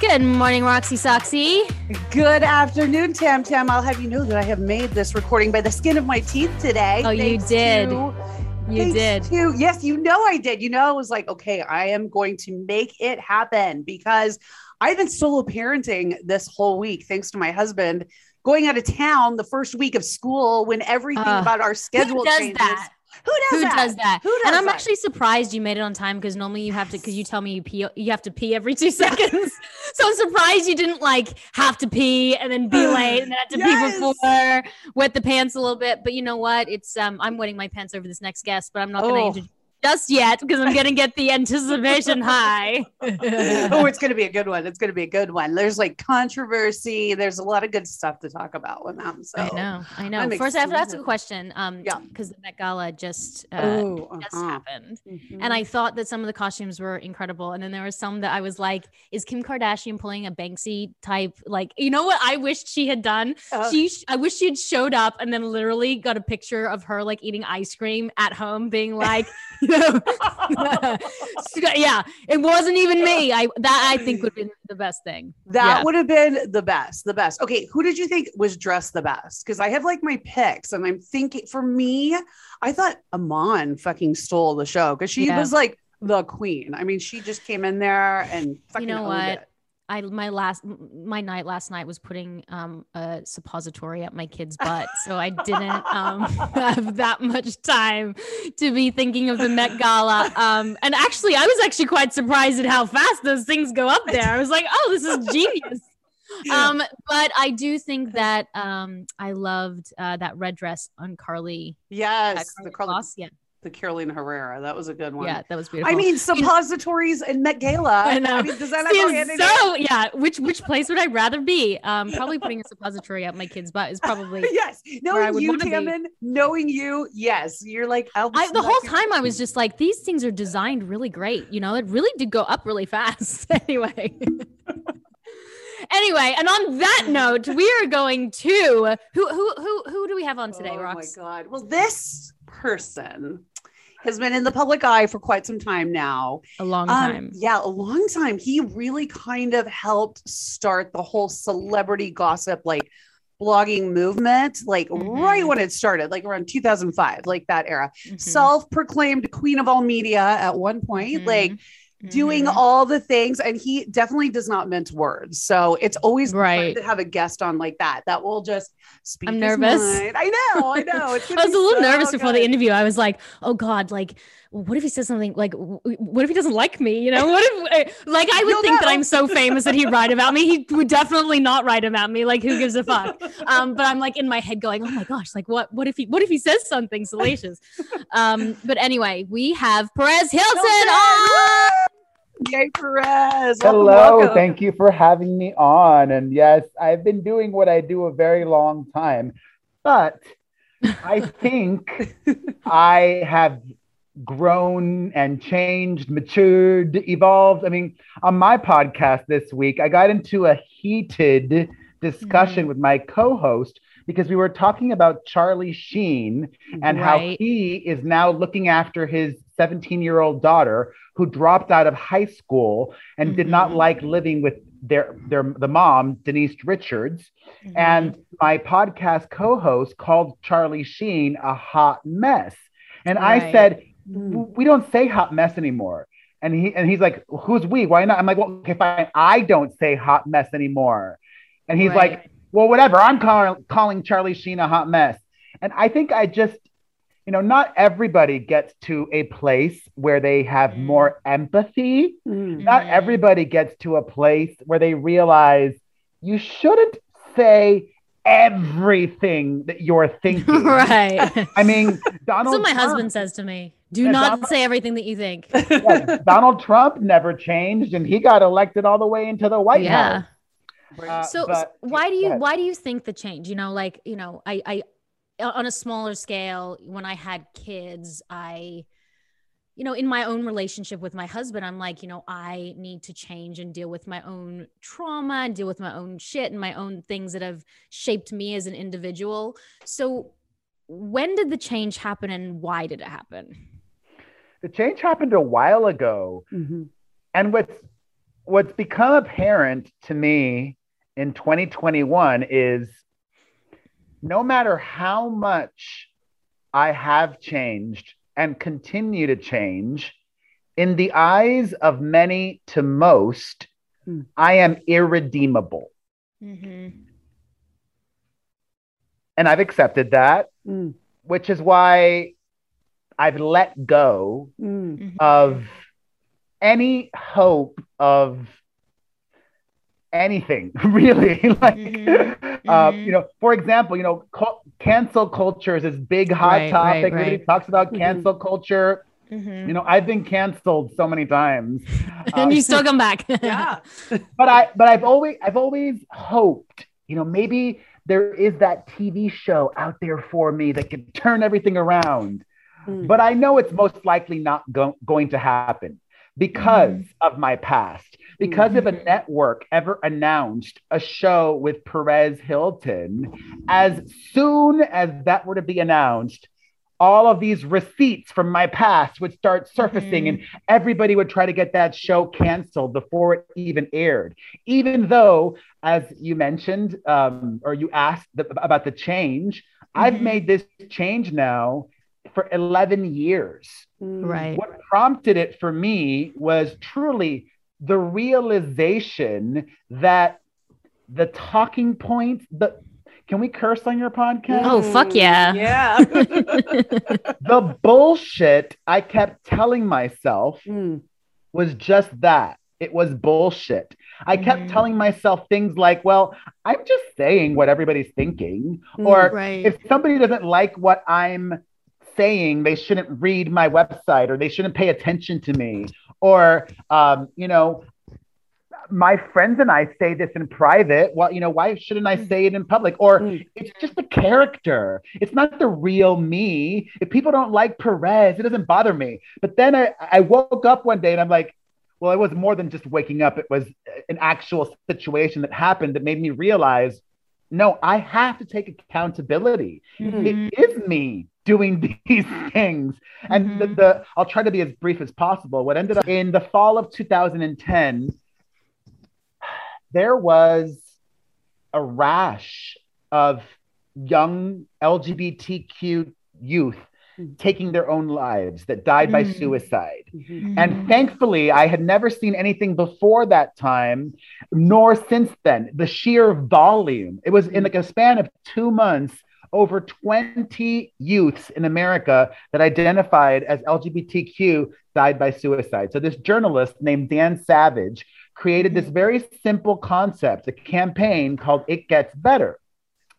Good morning, Roxy Soxy. Good afternoon, Tam Tam. I'll have you know that I have made this recording by the skin of my teeth today. Oh, you did. to- You did. to- yes, you know I did. You know, I was like, okay, I am going to make it happen because I've been solo parenting this whole week, thanks to my husband going out of town the first week of school when everything Ugh. about our schedule changes. that? Who does that? Who that? does that? Who does and I'm that? actually surprised you made it on time because normally you have to because you tell me you pee you have to pee every two seconds. so I'm surprised you didn't like have to pee and then be late and then have to Yes. pee before, wet the pants a little bit. But you know what? It's um I'm wetting my pants over this next guest, but I'm not gonna Oh. introduce just yet because I'm gonna get the anticipation high. oh, it's going to be a good one. It's going to be a good one. There's like controversy. There's a lot of good stuff to talk about with them. So I know, I know. I'm First, I have to ask a question. Um, Yeah. because the Met Gala just uh, Oh, just uh-huh. happened. Mhm. And I thought that some of the costumes were incredible. And then there were some that I was like, is Kim Kardashian pulling a Banksy type? Like, you know what I wished she had done? Uh, she, sh- I wish she had showed up and then literally got a picture of her like eating ice cream at home, being like, you yeah, it wasn't even me. I that I think would have been the best thing. That Yeah. would have been the best, the best. Okay, who did you think was dressed the best? Because I have like my picks, and I'm thinking for me, I thought Amon fucking stole the show because she Yeah. was like the queen. I mean, she just came in there and fucking know what? it. I my last my night last night was putting um a suppository up my kid's butt, so I didn't um have that much time to be thinking of the Met Gala. Um, and actually, I was actually quite surprised at how fast those things go up there. I was like, oh, this is genius. Um, but I do think that um I loved uh, that red dress on Karlie. uh, Yes, Karlie the Karlie. Yeah, the Carolina Herrera. That was a good one. yeah, that was beautiful. I mean, suppositories and Met Gala. I know. mean, does that not go hand Seems so yeah. Which which place would I rather be? Um, probably putting a suppository up my kid's butt is probably. yes, I knowing you. Tammin, knowing you, yes, you're like I, the whole time I was just like, these things are designed really great. You know, it really did go up really fast. anyway. anyway, and on that note, we are going to who who who who do we have on today, oh Rox? my god! Well, this person has been in the public eye for quite some time now. A long Um, time. yeah, a long time. He really kind of helped start the whole celebrity gossip, like blogging movement, like right Mhm. when it started, like around 2005, like that era. Mhm. Self-proclaimed queen of all media at one point, Mhm. like doing Mhm. all the things and he definitely does not mince words so it's always Right. to have a guest on like that that will just speak I'm nervous. i know i know I was a little so nervous before the interview. I was like, "Oh God, like, what if he says something like, what if he doesn't like me? You know, what if, uh, like, I would You'll think that. I'm so famous that he'd write about me. He would definitely not write about me. Like, who gives a fuck? Um, but I'm like in my head going, oh my gosh, like, what, what if he, what if he says something salacious? Um, but anyway, we have Perez Hilton on. Yay, Perez. Hello, welcome. thank you for having me on. And yes, I've been doing what I do a very long time, but I think I have grown and changed, matured, evolved. I mean, on my podcast this week, I got into a heated discussion mm. with my co host because we were talking about Charlie Sheen and how he is now looking after his 17 year old daughter who dropped out of high school and did not Mhm. like living with their, their the mom Denise Richards. And my podcast co-host called Charlie Sheen a hot mess. And I said Mm. we don't say hot mess anymore. And he and he's like who's we? Why not? I'm like well okay fine. I don't say hot mess anymore. And he's Right. like well whatever. I'm call, calling Charlie Sheen a hot mess. And I think I just you know, not everybody gets to a place where they have Mm. more empathy. Mm. Not Mhm. everybody gets to a place where they realize you shouldn't say everything that you're thinking. right. I mean, That's Donald what my Trump, husband says to me. Do Yeah, not Donald- say everything that you think. yeah, Donald Trump never changed and he got elected all the way into the White yeah. House. Uh, so, but- so why do you why do you think the change you know like you know i i on a smaller scale when i had kids i you know in my own relationship with my husband i'm like you know i need to change and deal with my own trauma and deal with my own shit and my own things that have shaped me as an individual so when did the change happen and why did it happen The change happened a while ago. Mhm. And what's what's become apparent to me in 2021 is no matter how much I have changed and continue to change, in the eyes of many to most, Hmm. I am irredeemable. mm-hmm. And I've accepted that, Mm. which is why I've let go Mm. of any hope of anything really like Mhm. uh, Mhm. you know for example you know cul- cancel culture is this big hot Right, right, topic everybody right. talks about Mhm. cancel culture Mm-hmm. you know i've been canceled so many times and Uh, you still come back Yeah. but i but i've always i've always hoped you know maybe there is that tv show out there for me that can turn everything around Mm. but I know it's most likely not go- going to happen because of my past. Because if a network ever announced a show with Perez Hilton, as soon as that were to be announced, all of these receipts from my past would start surfacing and everybody would try to get that show canceled before it even aired. Even though, as you mentioned, um, or you asked the, about the change, I've Mhm. made this change now for 11 years. Mm. right What prompted it for me was truly the realization that the talking points, the can we curse on your podcast? Oh, fuck yeah. Yeah. The bullshit I kept telling myself Mm. was just that. It was bullshit. I kept Mhm. telling myself things like, well, I'm just saying what everybody's thinking. Mm, Or right if somebody doesn't like what I'm saying, they shouldn't read my website or they shouldn't pay attention to me. Or, um, you know, my friends and I say this in private. Well, you know, why shouldn't I say it in public? Or Mm. it's just a character. It's not the real me. If people don't like Perez, it doesn't bother me. But then I, I woke up one day and I'm like, well, it was more than just waking up. It was an actual situation that happened that made me realize, no, I have to take accountability. Mhm. It is me doing these things. And the, Mhm. the I'll try to be as brief as possible. What ended up in the fall of 2010, there was a rash of young LGBTQ youth. Mm-hmm. taking their own lives that died by Mm. suicide. Mhm. And mm-hmm. thankfully, I had never seen anything before that time, nor since then. The sheer volume. It was in like a span of two months, over 20 youths in America that identified as LGBTQ died by suicide. So this journalist named Dan Savage created this very simple concept, a campaign called It Gets Better,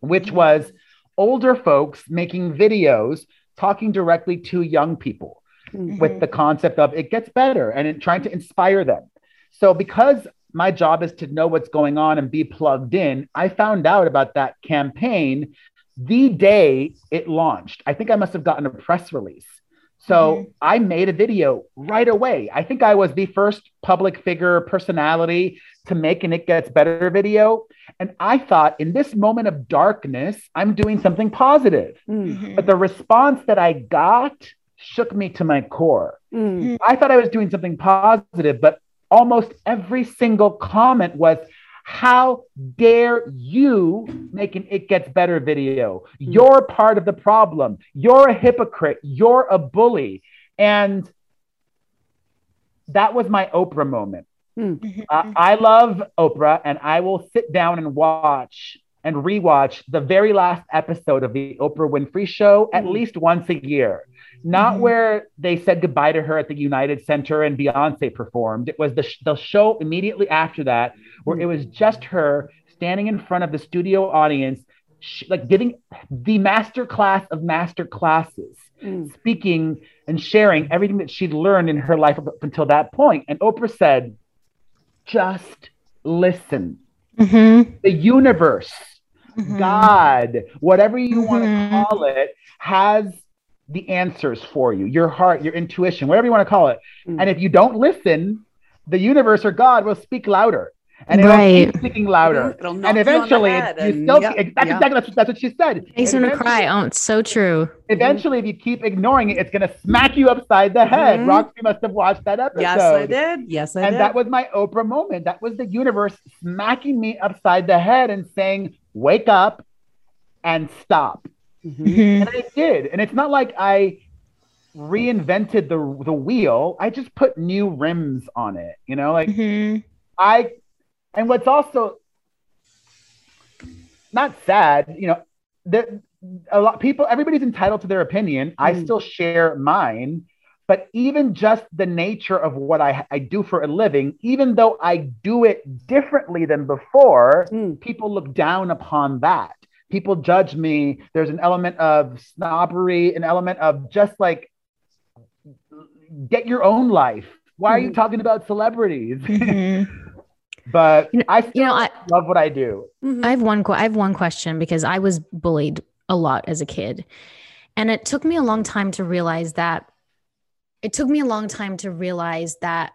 which was older folks making videos talking directly to young people mm-hmm. with the concept of it gets better and in trying to inspire them. So, because my job is to know what's going on and be plugged in, I found out about that campaign the day it launched. I think I must have gotten a press release. So I made a video right away. I think I was the first public figure personality to make an It Gets Better video. And I thought in this moment of darkness, I'm doing something positive. Mm. Mhm. But the response that I got shook me to my core. Mm. I thought I was doing something positive, but almost every single comment was, How dare you make an It Gets Better video? You're part of the problem. You're a hypocrite. You're a bully. And that was my Oprah moment. Mhm. Uh, I love Oprah, and I will sit down and watch and rewatch the very last episode of the Oprah Winfrey Show at Mhm. least once a year. Not Mhm. where they said goodbye to her at the United Center and Beyonce performed. It was the, sh- the show immediately after that, where it was just her standing in front of the studio audience, sh- like giving the master class of master classes, Mm. speaking and sharing everything that she'd learned in her life up until that point. And Oprah said, just listen. Mhm. The universe, Mhm. God, whatever you want to Mhm. call it, has the answers for you. Your heart, your intuition, whatever you want to call it. Mm. And if you don't listen, the universe or God will speak louder. And it'll Right. keep speaking louder. It'll and you on eventually, head you and- still, yeah, that's, yeah. exactly, that's, that's what she said. Makes him to cry. Oh, it's so true. Eventually, if you keep ignoring it, it's going to smack you upside the head. Mhm. Roxy must have watched that episode. Yes, I did. Yes, I and did. And that was my Oprah moment. That was the universe smacking me upside the head and saying, wake up and stop. Mhm. Mhm. And I did. And it's not like I reinvented the the wheel. I just put new rims on it. You know, like Mhm. I and what's also not sad, you know, that a lot people everybody's entitled to their opinion. I Mm. still share mine. But even just the nature of what I, I do for a living, even though I do it differently than before, Mm. people look down upon that. People judge me. There's an element of snobbery, an element of just like, get your own life. Why are you Mhm. talking about celebrities? Mhm. but You know- I still you know, I- love what I do. Mhm. I have one. I have one question because I was bullied a lot as a kid, and it took me a long time to realize that. It took me a long time to realize that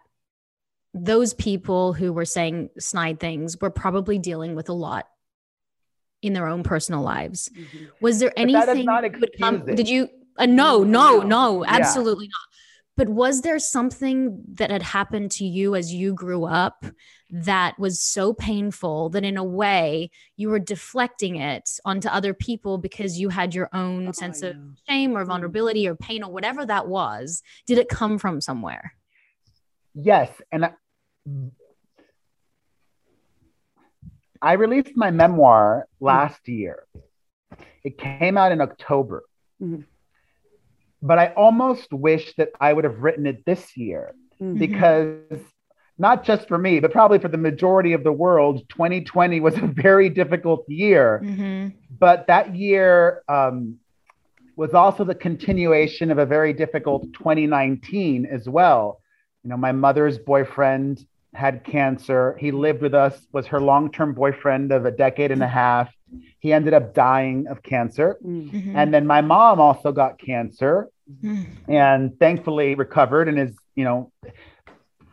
those people who were saying snide things were probably dealing with a lot in their own personal lives. Mhm. Was there anything? come- did you? Uh, no, no, No. no, Yeah. absolutely not. But was there something that had happened to you as you grew up that was so painful that, in a way, you were deflecting it onto other people because you had your own Oh, sense of shame or Mm. vulnerability or pain or whatever that was? Did it come from somewhere? Yes, and I, I released my memoir last year. It came out in October. Mhm. But I almost wish that I would have written it this year Mhm. because not just for me, but probably for the majority of the world, 2020 was a very difficult year. Mm-hmm. But that year um, was also the continuation of a very difficult 2019 as well. You know, my mother's boyfriend had cancer. He lived with us, was her long term boyfriend of a decade and a half. He ended up dying of cancer. Mm. Mm-hmm. And then my mom also got cancer Mm. and thankfully recovered and is, you know,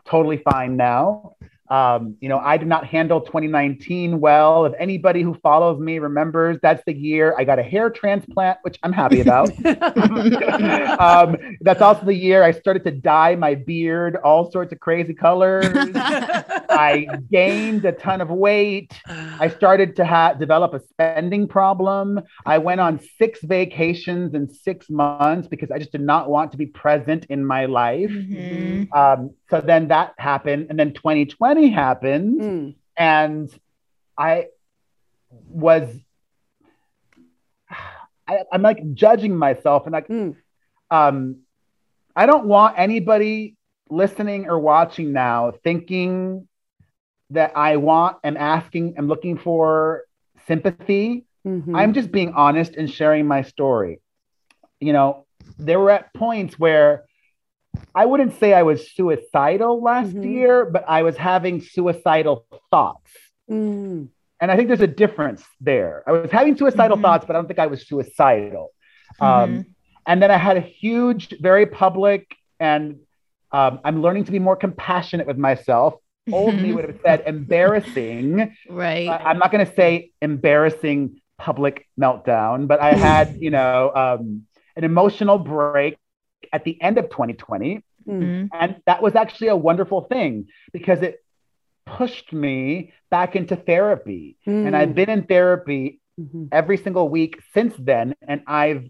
totally fine now. Um, you know, I did not handle 2019 well. If anybody who follows me remembers, that's the year I got a hair transplant, which I'm happy about. um, that's also the year I started to dye my beard all sorts of crazy colors. I gained a ton of weight. I started to ha- develop a spending problem. I went on six vacations in six months because I just did not want to be present in my life. Mhm. Um, so then that happened, and then 2020 happened, Mm. and I was. I, I'm like judging myself, and like Mm. um, I don't want anybody listening or watching now thinking that I want and asking and looking for sympathy. Mhm. I'm just being honest and sharing my story. You know, there were at points where I wouldn't say I was suicidal last Mhm. year, but I was having suicidal thoughts. Mm. And I think there's a difference there. I was having suicidal Mhm. thoughts, but I don't think I was suicidal. Um, and then I had a huge, very public, and um, I'm learning to be more compassionate with myself. Old me would have said embarrassing. right. I- I'm not going to say embarrassing public meltdown, but I had, you know, um, an emotional break at the end of 2020. Mm. Mhm. And that was actually a wonderful thing because it pushed me back into therapy. And I've been in therapy Mhm. every single week since then. And I've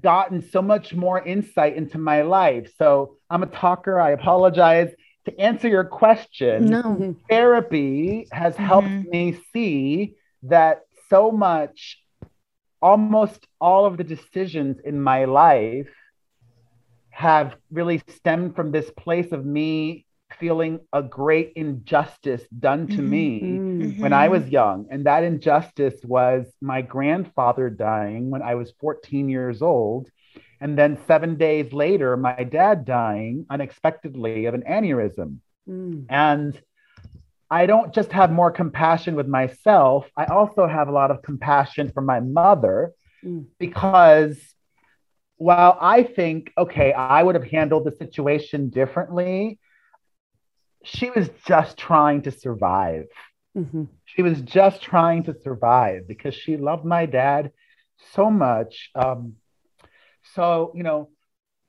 gotten so much more insight into my life. So I'm a talker. I apologize. To answer your question, No. Therapy has helped Mhm. me see that so much, almost all of the decisions in my life have really stemmed from this place of me feeling a great injustice done to Mhm. me Mm. Mm. when I was young. And that injustice was my grandfather dying when I was 14 years old. And then seven days later, my dad dying unexpectedly of an aneurysm. Mm. And I don't just have more compassion with myself, I also have a lot of compassion for my mother Mm. because while I think, okay, I would have handled the situation differently, she was just trying to survive. Mhm. She was just trying to survive because she loved my dad so much. Um, so, you know,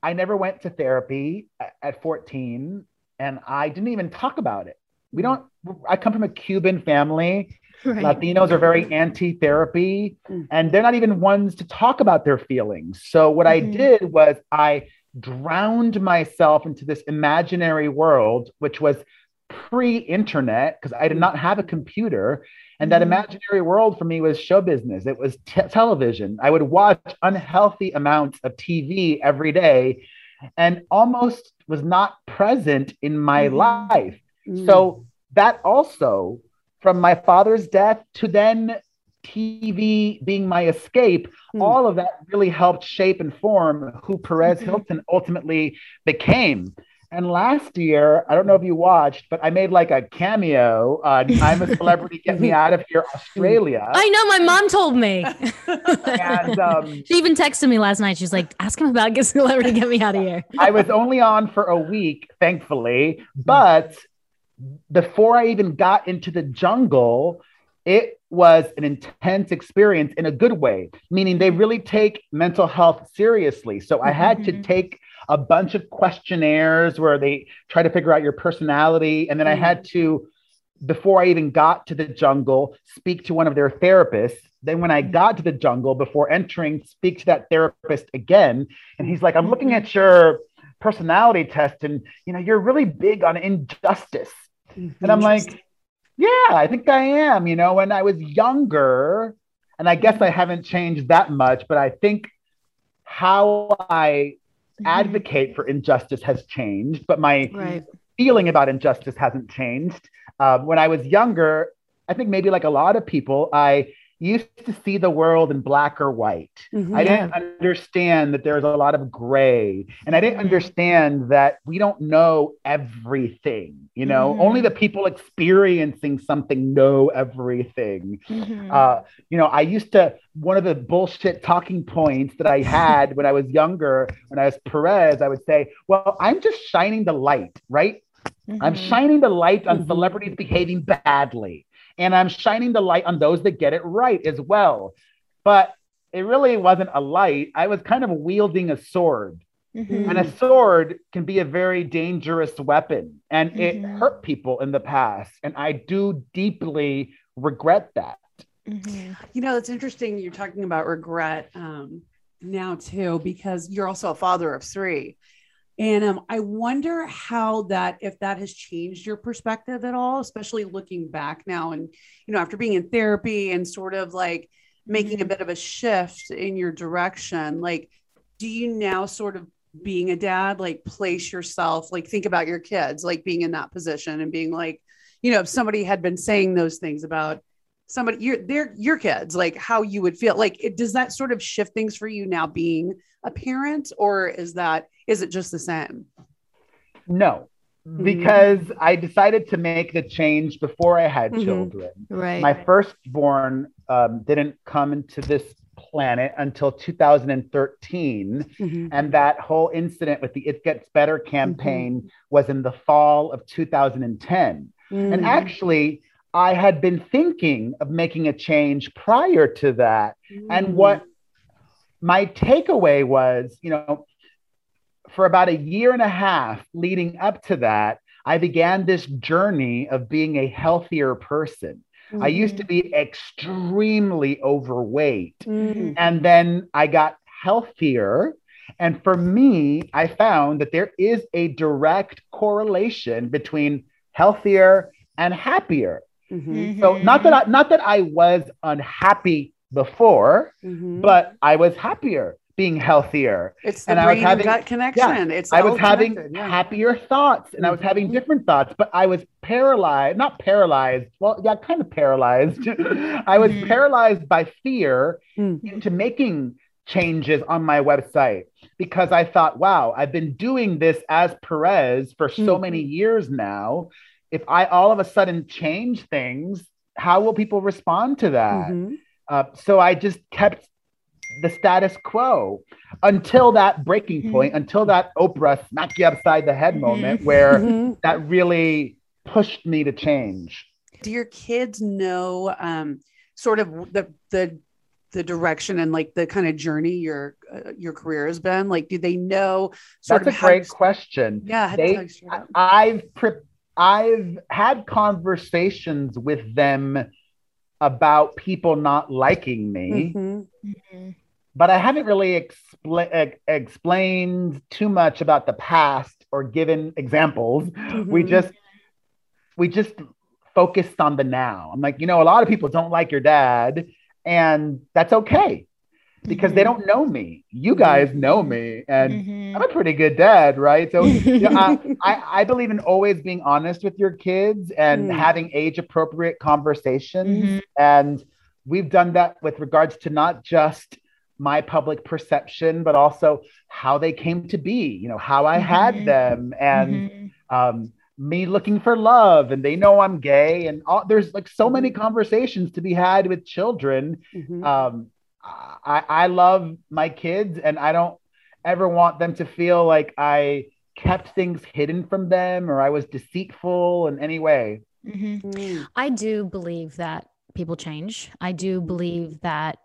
I never went to therapy at 14 and I didn't even talk about it. We don't, I come from a Cuban family. Right. Latinos are very anti therapy Mm. and they're not even ones to talk about their feelings. So, what I Mhm. did was I drowned myself into this imaginary world, which was pre internet because I did not have a computer. And that Mhm. imaginary world for me was show business. It was te- television. I would watch unhealthy amounts of TV every day and almost was not present in my Mhm. life. Mm. So that also, from my father's death to then TV being my escape, Hmm. all of that really helped shape and form who Perez Mhm. Hilton ultimately became. And last year, I don't know if you watched, but I made like a cameo on I'm a Celebrity, Get Me Out of Here, Australia. I know my mom told me. And um, she even texted me last night. She's like, ask him about get celebrity, get me out of here. I was only on for a week, thankfully. But before I even got into the jungle, it was an intense experience in a good way, meaning they really take mental health seriously. So I had to Mhm. take a bunch of questionnaires where they try to figure out your personality. And then I Mm. had to, before I even got to the jungle, speak to one of their therapists. Then, when I got to the jungle, before entering, speak to that therapist again. And he's like, I'm looking Mhm. at your personality test, and you know, you're really big on injustice. And I'm like, yeah, I think I am. You know, when I was younger, and I guess I haven't changed that much, but I think how I advocate for injustice has changed, but my Right. feeling about injustice hasn't changed. Um, when I was younger, I think maybe like a lot of people, I used to see the world in black or white. Mhm. I didn't understand that there's a lot of gray. And I didn't Mhm. understand that we don't know everything. You know, Mhm. only the people experiencing something know everything. Mhm. Uh, you know, I used to, one of the bullshit talking points that I had when I was younger, when I was Perez, I would say, well, I'm just shining the light, right? I'm Mhm. shining the light on Mhm. celebrities behaving badly. And I'm shining the light on those that get it right as well. But it really wasn't a light. I was kind of wielding a sword. Mhm. And a sword can be a very dangerous weapon. And it Mhm. hurt people in the past. And I do deeply regret that. Mhm. You know, it's interesting you're talking about regret um, now too, because you're also a father of three. And um, I wonder how that, if that has changed your perspective at all, especially looking back now and, you know, after being in therapy and sort of like making a Mhm. bit of a shift in your direction. Like, do you now sort of being a dad, like place yourself, like think about your kids, like being in that position and being like, you know, if somebody had been saying those things about somebody your they're your kids like how you would feel like it does that sort of shift things for you now being a parent or is that is it just the same No, Mhm. because I decided to make the change before I had Mhm. children. Right. My firstborn um, didn't come into this planet until 2013. Mhm. And that whole incident with the It Gets Better campaign was in the fall of 2010. And Mhm. actually, I had been thinking of making a change prior to that. And what my takeaway was, you know, for about a year and a half leading up to that, I began this journey of being a healthier person. I used to be extremely overweight. Mhm. And then I got healthier. And for me, I found that there is a direct correlation between healthier and happier. Mhm. So not that Mm-hmm. I, not that I was unhappy before, Mhm. but I was happier being healthier. It's the And I was having- gut connection. It's I was having yeah. happier thoughts and I was having Mhm. different thoughts, but I was paralyzed, not paralyzed. Well, yeah, kind of paralyzed. I was Mhm. paralyzed by fear Mm. into making changes on my website because I thought, wow, I've been doing this as Perez for so Mm. many years now. If I all of a sudden change things, how will people respond to that? Mhm. Uh, so I just kept the status quo until that breaking Mhm. point, until that Oprah smack you upside the head Mhm. moment where Mhm. that really pushed me to change. Do your kids know um, sort of the the the direction and like the kind of journey your uh, your career has been? Like, do they know sort That's of a how great to- question. Yeah, They- tell you straight up. I've pre- I've had conversations with them about people not liking me, Mhm. Mhm. But I haven't really expla- ex- explained too much about the past or given examples. We Mhm. just we just focused on the now. I'm like, you know, a lot of people don't like your dad, and that's okay because they Mhm. don't know me. You guys know me, and Mhm. I'm a pretty good dad, right? So you know, I, I, I believe in always being honest with your kids and Mm. having age appropriate conversations. And we've done that with regards to not just my public perception, but also how they came to be, you know, how I had Mhm. them and Mhm. um, me looking for love. And they know I'm gay. And all, there's like so many Mhm. conversations to be had with children Mhm. um, I, I love my kids and I don't ever want them to feel like I kept things hidden from them or I was deceitful in any way. Mhm. Mm. I do believe that people change. I do believe that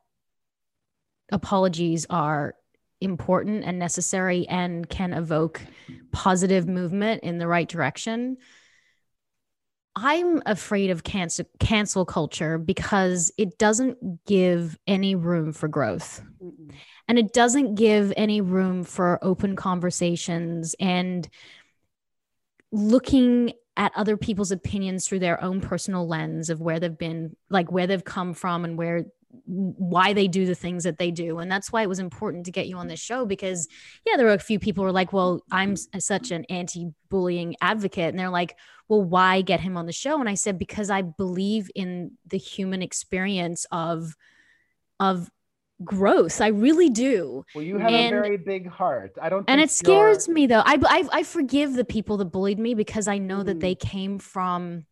apologies are important and necessary and can evoke positive movement in the right direction. I'm afraid of cancel cancel culture because it doesn't give any room for growth Mm-mm. and it doesn't give any room for open conversations and looking at other people's opinions through their own personal lens of where they've been like where they've come from and where why they do the things that they do. And that's why it was important to get you on this show because yeah there were a few people who were like well i'm such an anti-bullying advocate. And they're like well why get him on the show? And i said because i believe in the human experience of of growth. I really do. Well, you have And- a very big heart. I don't and think it scares me though. I, I i forgive the people that bullied me because i know Mm. that they came from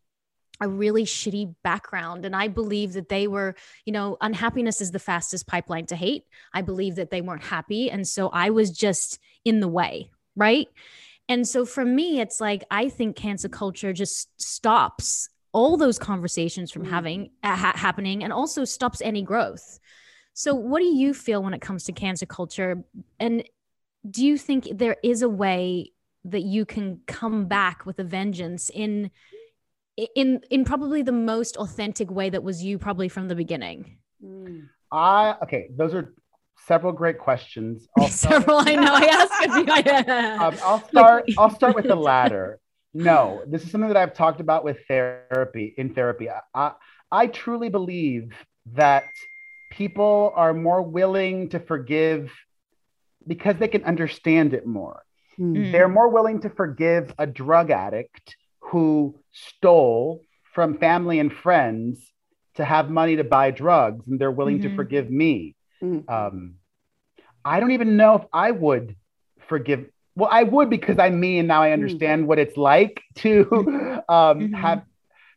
a really shitty background and i believe that they were you know unhappiness is the fastest pipeline to hate. I believe that they weren't happy and so i was just in the way right? And so for me it's like i think cancel culture just stops all those conversations from Mm. having uh, ha- happening and also stops any growth. So what do you feel when it comes to cancel culture? And do you think there is a way that you can come back with a vengeance in in in probably the most authentic way that was you probably from the beginning Mm. I okay, those are several great questions. I'll start, several i know i asked um, I'll start I'll start with the latter. No, this is something that I've talked about with therapy in therapy. I, I, I truly believe that people are more willing to forgive because they can understand it more. Mm. They're more willing to forgive a drug addict who stole from family and friends to have money to buy drugs, and they're willing to Mhm. forgive me. Mm. Um, I don't even know if I would forgive. Well, I would because I'm me, and now I understand what it's like to um, Mhm. have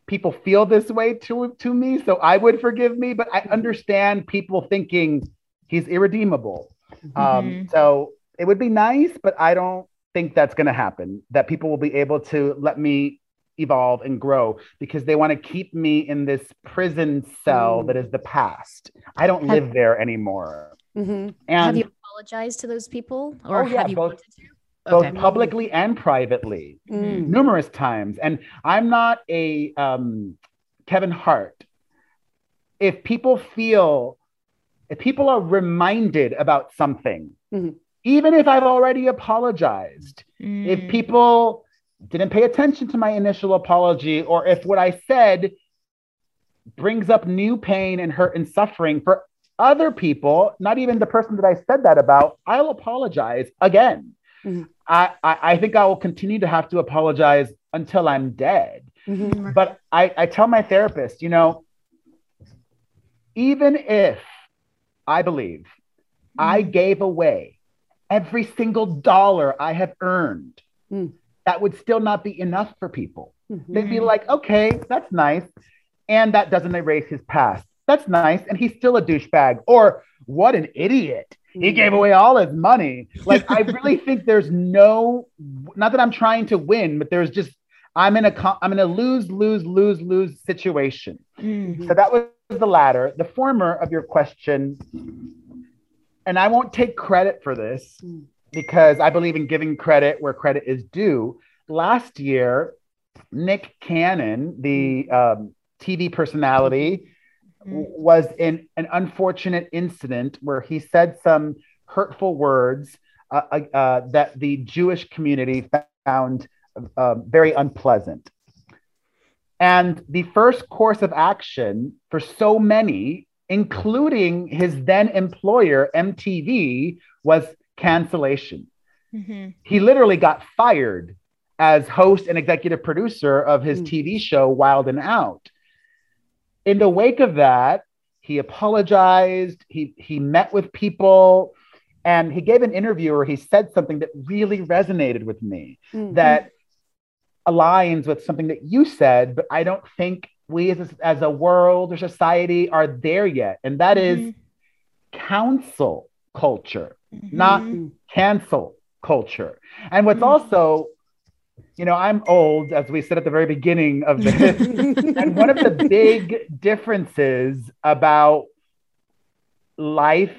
people feel this way to to me. So I would forgive me, but I understand people thinking he's irredeemable. Um, Mhm. so it would be nice, but I don't think that's going to happen. That people will be able to let me evolve and grow because they want to keep me in this prison cell Mm. that is the past. I don't Have- live there anymore. Mhm. And have you apologized to those people or Oh, yeah, have you both- both Okay. publicly and privately, Mm. numerous times. And I'm not a um, Kevin Hart. If people feel, if people are reminded about something, Mhm. even if I've already apologized, if Mm. people didn't pay attention to my initial apology, or if what I said brings up new pain and hurt and suffering for other people, not even the person that I said that about, I'll apologize again. Mhm. I, I, I think I will continue to have to apologize until I'm dead. Mhm. But I, I tell my therapist, you know, even if I believe I gave away every single dollar I have earned, Mm. That would still not be enough for people. Mhm. They'd be like, okay, that's nice. And that doesn't erase his past. That's nice. And he's still a douchebag. Or what an idiot. He gave away all his money. Like, I really think there's no, not that I'm trying to win, but there's just, I'm in a, I'm in a lose, lose, lose, lose situation. Mm. So that was the latter. The former of your question, and I won't take credit for this Mm. Because I believe in giving credit where credit is due. Last year, Nick Cannon, the um, TV personality, w- was in an unfortunate incident where he said some hurtful words uh, uh, uh, that the Jewish community found uh, very unpleasant. And the first course of action for so many, including his then employer, MTV, was cancellation. Mhm. He literally got fired as host and executive producer of his Mm. TV show, Wild and Out. In the wake of that, he apologized, he, he met with people, and he gave an interview where he said something that really resonated with me Mhm. that aligns with something that you said, but I don't think we as a, as a world or society are there yet. And that is Mhm. council culture, not Mhm. cancel culture. And what's Mhm. also, you know, I'm old, as we said at the very beginning of this. and one of the big differences about life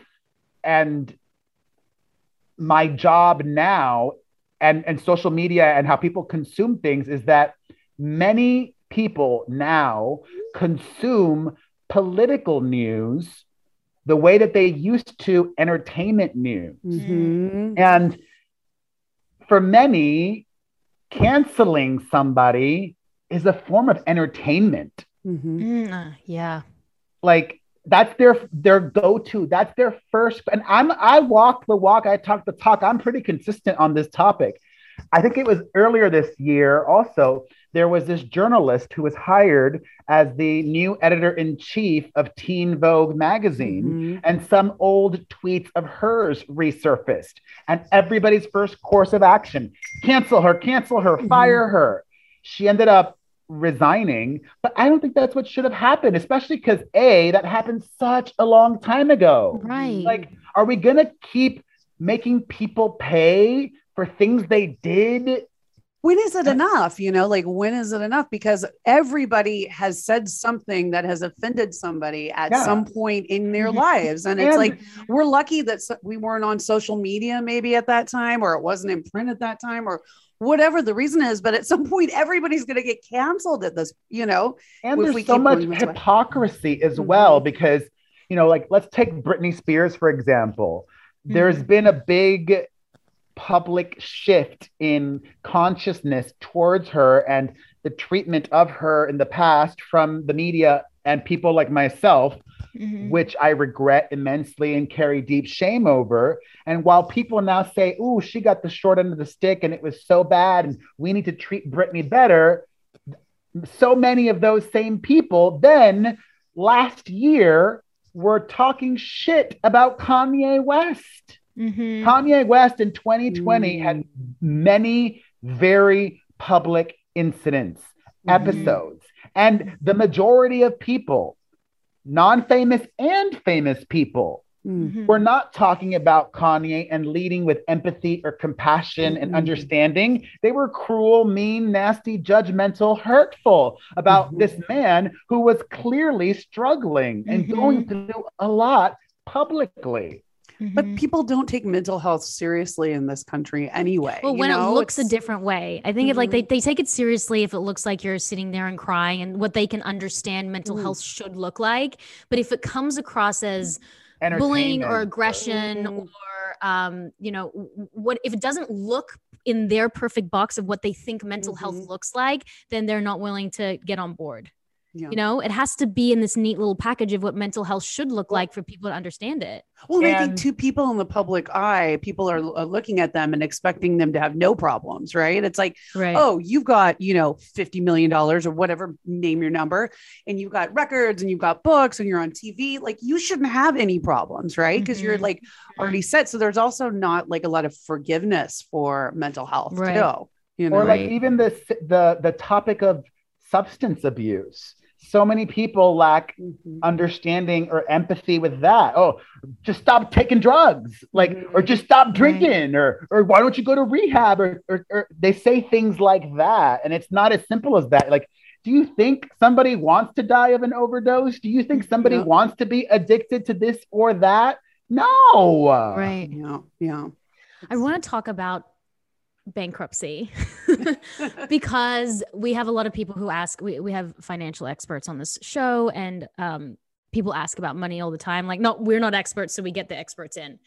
and my job now and, and social media and how people consume things is that many people now consume political news the way that they used to entertainment news. Mhm. And for many, canceling somebody is a form of entertainment. Mhm. Mm, uh, yeah. Like that's their their go-to. That's their first. And I'm I walk the walk, I talk the talk. I'm pretty consistent on this topic. I think it was earlier this year also, there was this journalist who was hired as the new editor in chief of Teen Vogue magazine. Mhm. and some old tweets of hers resurfaced. And everybody's first course of action cancel her, cancel her, fire her. She ended up resigning, but I don't think that's what should have happened, especially because A, that happened such a long time ago. Right. Like, are we going to keep making people pay for things they did? When is it enough you know like when is it enough because everybody has said something that has offended somebody at Yeah. some point in their lives and it's like we're lucky that we weren't on social media maybe at that time or it wasn't in print at that time or whatever the reason is but at some point everybody's going to get canceled at this you know And if there's we so much going this way. hypocrisy as Mhm. well because, you know, like let's take Britney Spears, for example. There's Mhm. been a big public shift in consciousness towards her and the treatment of her in the past from the media and people like myself, Mhm. which I regret immensely and carry deep shame over. And while people now say, "Ooh, she got the short end of the stick and it was so bad and we need to treat Britney better," so many of those same people then last year were talking shit about Kanye West. Mhm. Kanye West in 2020 Mm. had many very public incidents, Mhm. episodes, and the majority of people, non famous and famous people, Mm. Mhm. we're not talking about Kanye and leading with empathy or compassion and Mhm. understanding. They were cruel, mean, nasty, judgmental, hurtful about Mhm. this man who was clearly struggling and Mhm. going through a lot publicly. But Mhm. people don't take mental health seriously in this country anyway Well, you when know? it looks a different way, I think if like Mhm. they, they take it seriously if it looks like you're sitting there and crying and what they can understand mental Mm. health should look like. But if it comes across as bullying or Entertainment. aggression Mhm. or um, you know, what if it doesn't look in their perfect box of what they think mental health looks like, then they're not willing to get on board. Yeah. You know, it has to be in this neat little package of what mental health should look like for people to understand it. Well, and I think two people in the public eye, people are, are looking at them and expecting them to have no problems, right? It's like, Right. oh, you've got, you know, $50 million or whatever, name your number, and you've got records and you've got books and you're on TV. Like, you shouldn't have any problems, right? Because you're Mhm. like already set. So there's also not like a lot of forgiveness for mental health, Right. too. You know, or like Right. even the the the topic of substance abuse so many people lack Mhm. understanding or empathy with that oh just stop taking drugs like Mhm. or just stop drinking or or why don't you go to rehab or, or or they say things like that and it's not as simple as that like do you think somebody wants to die of an overdose do you think somebody Yeah. wants to be addicted to this or that no right. Yeah. Yeah. I want to talk about bankruptcy because we have a lot of people who ask we, we have financial experts on this show and um, people ask about money all the time like no we're not experts so we get the experts in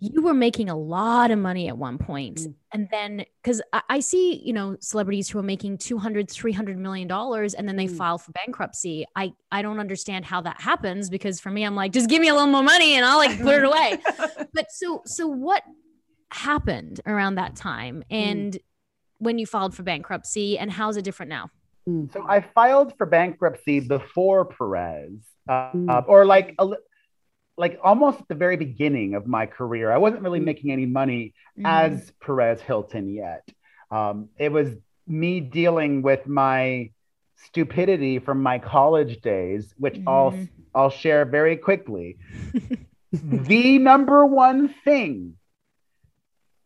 you were making a lot of money at one point Mm. and then because I, I see you know celebrities who are making 200 300 million dollars and then they Mm. file for bankruptcy i i don't understand how that happens because for me i'm like just give me a little more money and i'll like put it away but so so what happened around that time and when you filed for bankruptcy and how's it different now Mm. So I filed for bankruptcy before Perez, uh, Mm. or like a, like almost at the very beginning of my career. I wasn't really Mm. making any money Mm. as Perez Hilton yet. Um, it was me dealing with my stupidity from my college days, which I'll Mhm. I'll share very quickly. the number one thing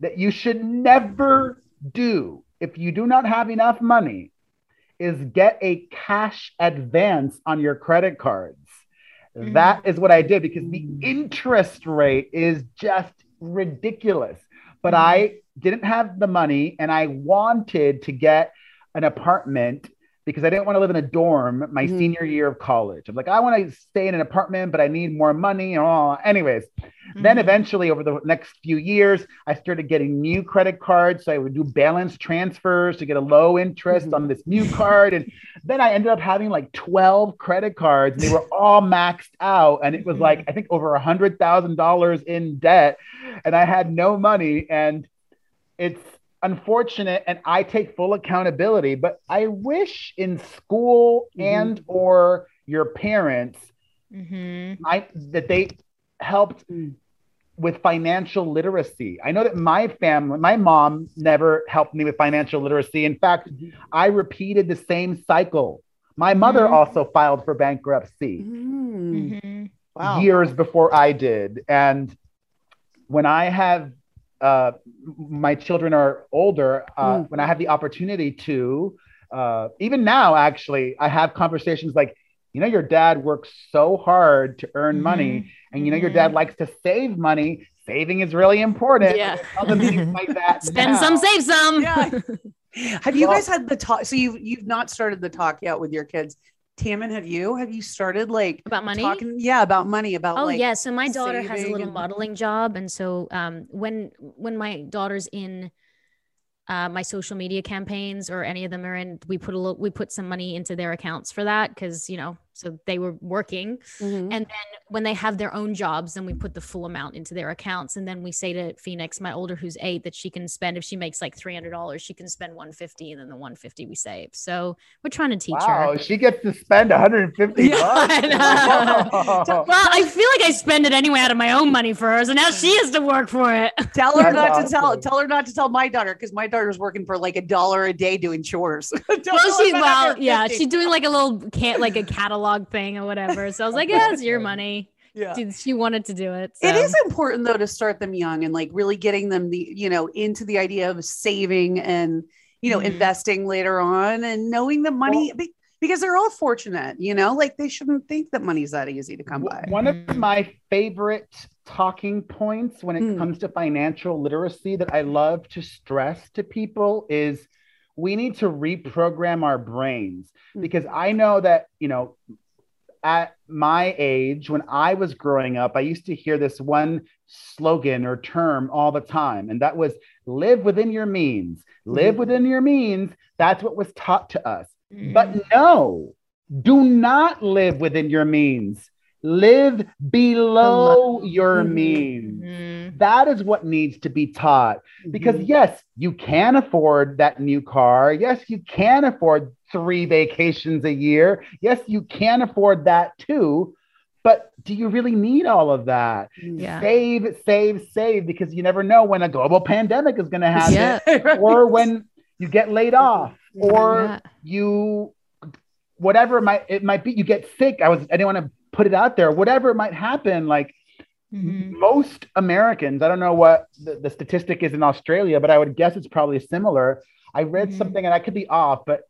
that you should never do if you do not have enough money is get a cash advance on your credit cards. Mhm. That is what I did because the interest rate is just ridiculous. But Mhm. I didn't have the money and I wanted to get an apartment because I didn't want to live in a dorm my Mhm. senior year of college. I'm like, I want to stay in an apartment, but I need more money. And all. Anyways, then Mhm. eventually, over the next few years, I started getting new credit cards. So I would do balance transfers to get a low interest Mhm. on this new card. And then I ended up having like 12 credit cards. And they were all maxed out. And it was like, I think over a $100,000 in debt. And I had no money. And it's unfortunate and i take full accountability but i wish in school Mhm. and or your parents Mhm. I that they helped Mm. with financial literacy. I know that my family, my mom never helped me with financial literacy. In fact, Mhm. I repeated the same cycle. My mother Mhm. also filed for bankruptcy Mm. Mhm. Wow. years before I did. And when I have uh, my children are older, uh, Mm. when I have the opportunity to, uh, even now, actually, I have conversations like, you know, your dad works so hard to earn money, and you know, your dad Mhm. likes to save money. Saving is really important. Yeah. Tell them things like that. Spend now. some, save some. Yeah. Have you Well- guys had the talk? So you've you've not started the talk yet with your kids. Tammin, have you? Have you started like About money? talking? Yeah, about money. About Oh like yeah, so my daughter has a little and- modeling job, and so um, when when my daughter's in uh, my social media campaigns or any of them are in, we put a little, we put some money into their accounts for that because you know, so they were working, Mhm. and then when they have their own jobs, then we put the full amount into their accounts, and then we say to Phoenix, my older who's eight, that she can spend if she makes like three hundred dollars, she can spend one fifty, and then the one fifty we save. So we're trying to teach Wow, her. she gets to spend 150 Yeah. I know. Well, I feel like I spend it anyway out of my own money for her, so now she has to work for it. Tell her That's not to tell. Tell her not to tell my daughter because my daughter's working for like a dollar a day doing chores. Well, she well, yeah, she's doing like a little can't like a catalog thing or whatever. So I was like, yeah, it's your money. yeah. She, she wanted to do it. It so. is important though to start them young and like really getting them the you know into the idea of saving and you know Mhm. investing later on and knowing the money be- because they're all fortunate you know like they shouldn't think that money's that easy to come by. One of Mhm. my favorite talking points when it Mm. comes to financial literacy that I love to stress to people is we need to reprogram our brains Mm. because I know that, you know, at my age, when I was growing up, I used to hear this one slogan or term all the time, and that was live within your means. Live Mhm. within your means. That's what was taught to us. But no, Do not live within your means. Live below your Mhm. means. Mhm. That is what needs to be taught. Because, Mhm. yes, you can afford that new car. Yes, you can afford three vacations a year. Yes, you can afford that too. But do you really need all of that? Yeah. Save, save, save, because you never know when a global pandemic is going to happen, Yeah. or when you get laid off, or Yeah. you, whatever it might it might be, you get sick. I was I didn't want to put it out there. Whatever might happen, like Mhm. most Americans, I don't know what the, the statistic is in Australia, but I would guess it's probably similar. I read Mhm. something, and I could be off, but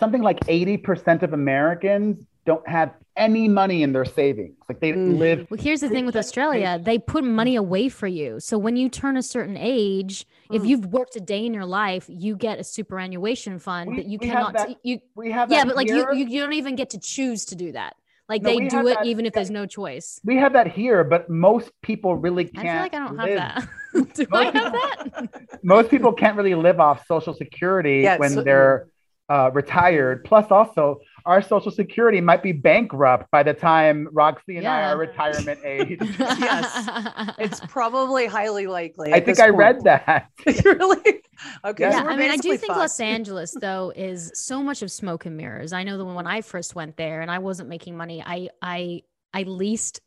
something like 80% of Americans don't have any money in their savings. Like they Mm. live. Well, here's the thing with Australia, they put money away for you. So when you turn a certain age, if Mm. you've worked a day in your life, you get a superannuation fund We- that you we have cannot that t- you We have Yeah, that but like you, you you don't even get to choose to do that. Like No, they do it that- even if there's no choice. we have that here, but most people really can't. I feel like I don't live- have that. do I Most have people- that? Most people can't really live off Social Security Yeah, when so- they're uh, retired. Plus, also, our Social Security might be bankrupt by the time Roxy and I are retirement age. Yes. It's probably highly likely. I think this I read that. really? Okay. Yeah. so I mean, I do basically think. Los Angeles though is so much of smoke and mirrors. I know that when I first went there and I wasn't making money, I I I leased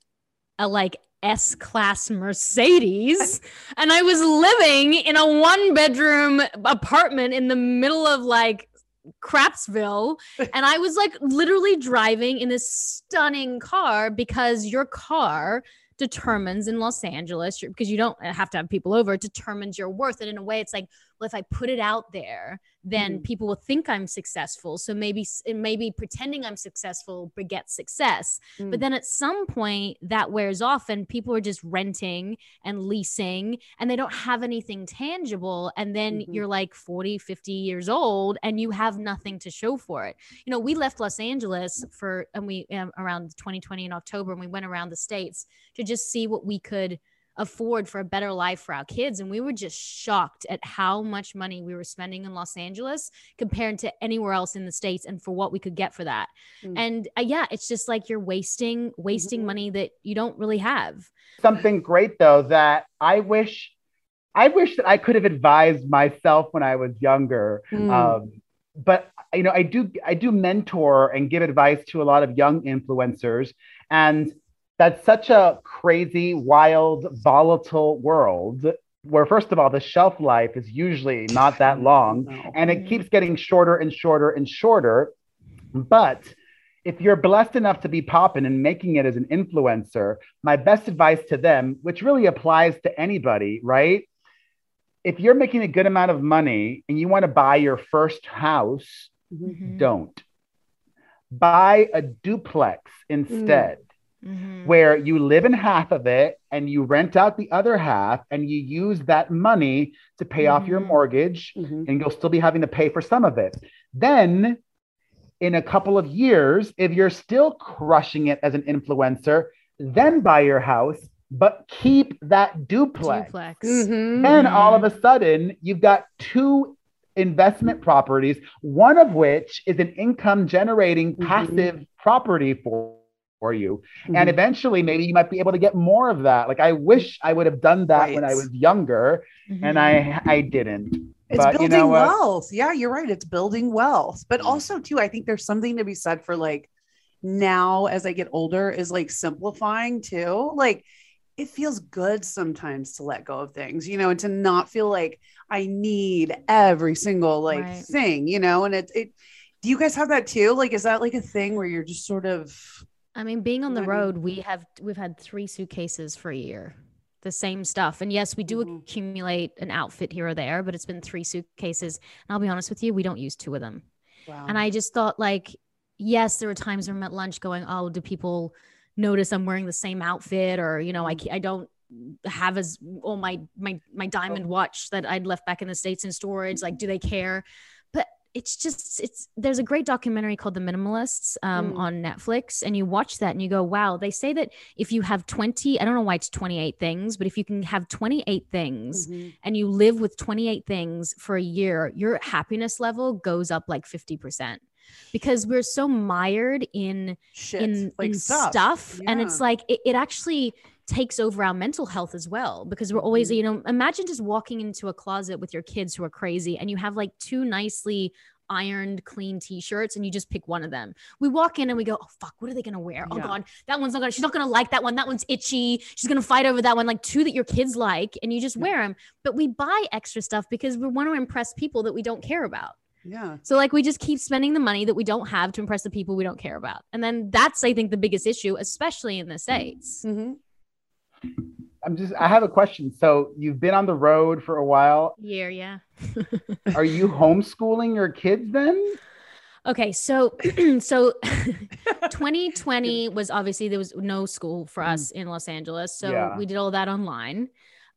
a like S class Mercedes and I was living in a one bedroom apartment in the middle of like Crapsville and I was like literally driving in this stunning car because your car determines in Los Angeles because you don't have to have people over it determines your worth and in a way it's like well if I put it out there then Mhm. people will think I'm successful so maybe maybe pretending I'm successful begets success but Mm. then at some point that wears off and people are just renting and leasing and they don't have anything tangible and then Mhm. you're like 40 50 years old and you have nothing to show for it you know we left los angeles for and we um, around 2020 in october and we went around the states to just see what we could afford for a better life for our kids and we were just shocked at how much money we were spending in los angeles compared to anywhere else in the states and for what we could get for that Mm. and uh, yeah it's just like you're wasting wasting Mhm. money that you don't really have Something great though that I wish, I wish that I could have advised myself when I was younger. Mm. Um, but you know, I do I do mentor and give advice to a lot of young influencers, and that's such a crazy, wild, volatile world where first of all the shelf life is usually not that long, No. and it keeps getting shorter and shorter and shorter. But if you're blessed enough to be popping and making it as an influencer, my best advice to them, which really applies to anybody, right? If you're making a good amount of money and you want to buy your first house, Mhm. don't. Buy a duplex instead, Mhm. where you live in half of it and you rent out the other half and you use that money to pay off your Mhm. mortgage Mhm. and you'll still be having to pay for some of it. Then, in a couple of years, if you're still crushing it as an influencer, then buy your house, but keep that duplex. duplex Mhm. Then all of a sudden, you've got two investment properties, one of which is an income generating Mhm. passive property for, for you. Mhm. And eventually, maybe you might be able to get more of that. Like, I wish I would have done that when I was younger, and Mhm. I I didn't. It's But you building know what? wealth. Yeah, you're right. It's building wealth. But Mm. also, too, I think there's something to be said for like now as I get older, is like simplifying too. Like it feels good sometimes to let go of things, you know, and to not feel like I need every single like Right. thing, you know, and it it do you guys have that too? Like, is that like a thing where you're just sort of I mean, being on the road, we have we've had three suitcases for a year, the same stuff. And yes, we do Mhm. accumulate an outfit here or there, but it's been three suitcases. And I'll be honest with you, we don't use two of them. wow. And I just thought, like, yes, there were times where I'm at lunch going, "Oh, do people notice I'm wearing the same outfit?" Or you know, I I don't have as oh my my my diamond watch that I'd left back in the states in storage. Like, do they care? It's just it's there's a great documentary called The Minimalists um, Mm. on Netflix, and you watch that and you go, wow. They say that if you have 20, I don't know why it's 28 things, but if you can have 28 things Mhm. and you live with 28 things for a year, your happiness level goes up like 50%. because we're so mired in Shit. in, like in stuff. stuff, and it's like it, it actually takes over our mental health as well because we're always Mhm. you know imagine just walking into a closet with your kids who are crazy and you have like two nicely ironed clean t-shirts and you just pick one of them we walk in and we go oh fuck what are they gonna wear oh Yeah. god that one's not gonna she's not gonna like that one that one's itchy she's gonna fight over that one like two that your kids like and you just Yeah. wear them but we buy extra stuff because we want to impress people that we don't care about Yeah. so like we just keep spending the money that we don't have to impress the people we don't care about. And then that's I think the biggest issue, especially in the States. Mhm. I'm just, I have a question. So you've been on the road for a while. Year, yeah. Are you homeschooling your kids then? Okay, so so 2020 was obviously there was no school for us mm. in Los Angeles. So Yeah. we did all that online.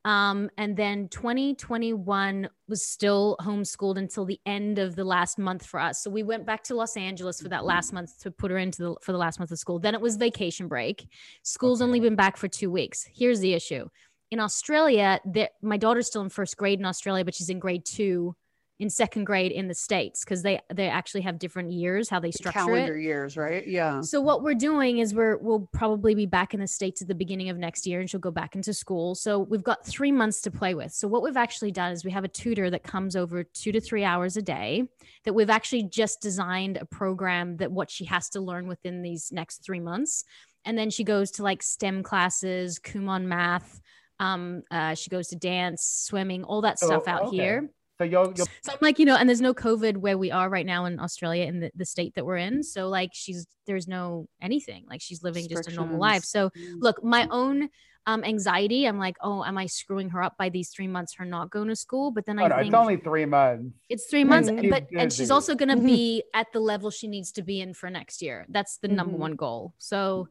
Um, and then 2021 was still homeschooled until the end of the last month for us. So we went back to Los Angeles for that last month to put her into the for the last month of school. Then it was vacation break. School's only been back for two weeks. Here's the issue. In Australia, my daughter's still in first grade in Australia, but she's in grade two in second grade in the States because they they actually have different years how they structure Calendar it. years, right? Yeah. So what we're doing is we're we'll probably be back in the states at the beginning of next year, and she'll go back into school. So we've got three months to play with. So what we've actually done is we have a tutor that comes over two to three hours a day. That we've actually just designed a program that what she has to learn within these next three months, and then she goes to like STEM classes, Kumon math. Um, uh, she goes to dance, swimming, all that Oh, stuff out okay. here. So you'll, you'll So I'm like, you know, and there's no COVID where we are right now in Australia in the, the state that we're in. So like she's there's no anything. Like she's living just a normal life. So look, my own um anxiety, I'm like, oh, am I screwing her up by these three months her not going to school? But then oh, I no, think it's only three months. it's three months. Keep but and she's also gonna be at the level she needs to be in for next year. That's the number Mhm. one goal. So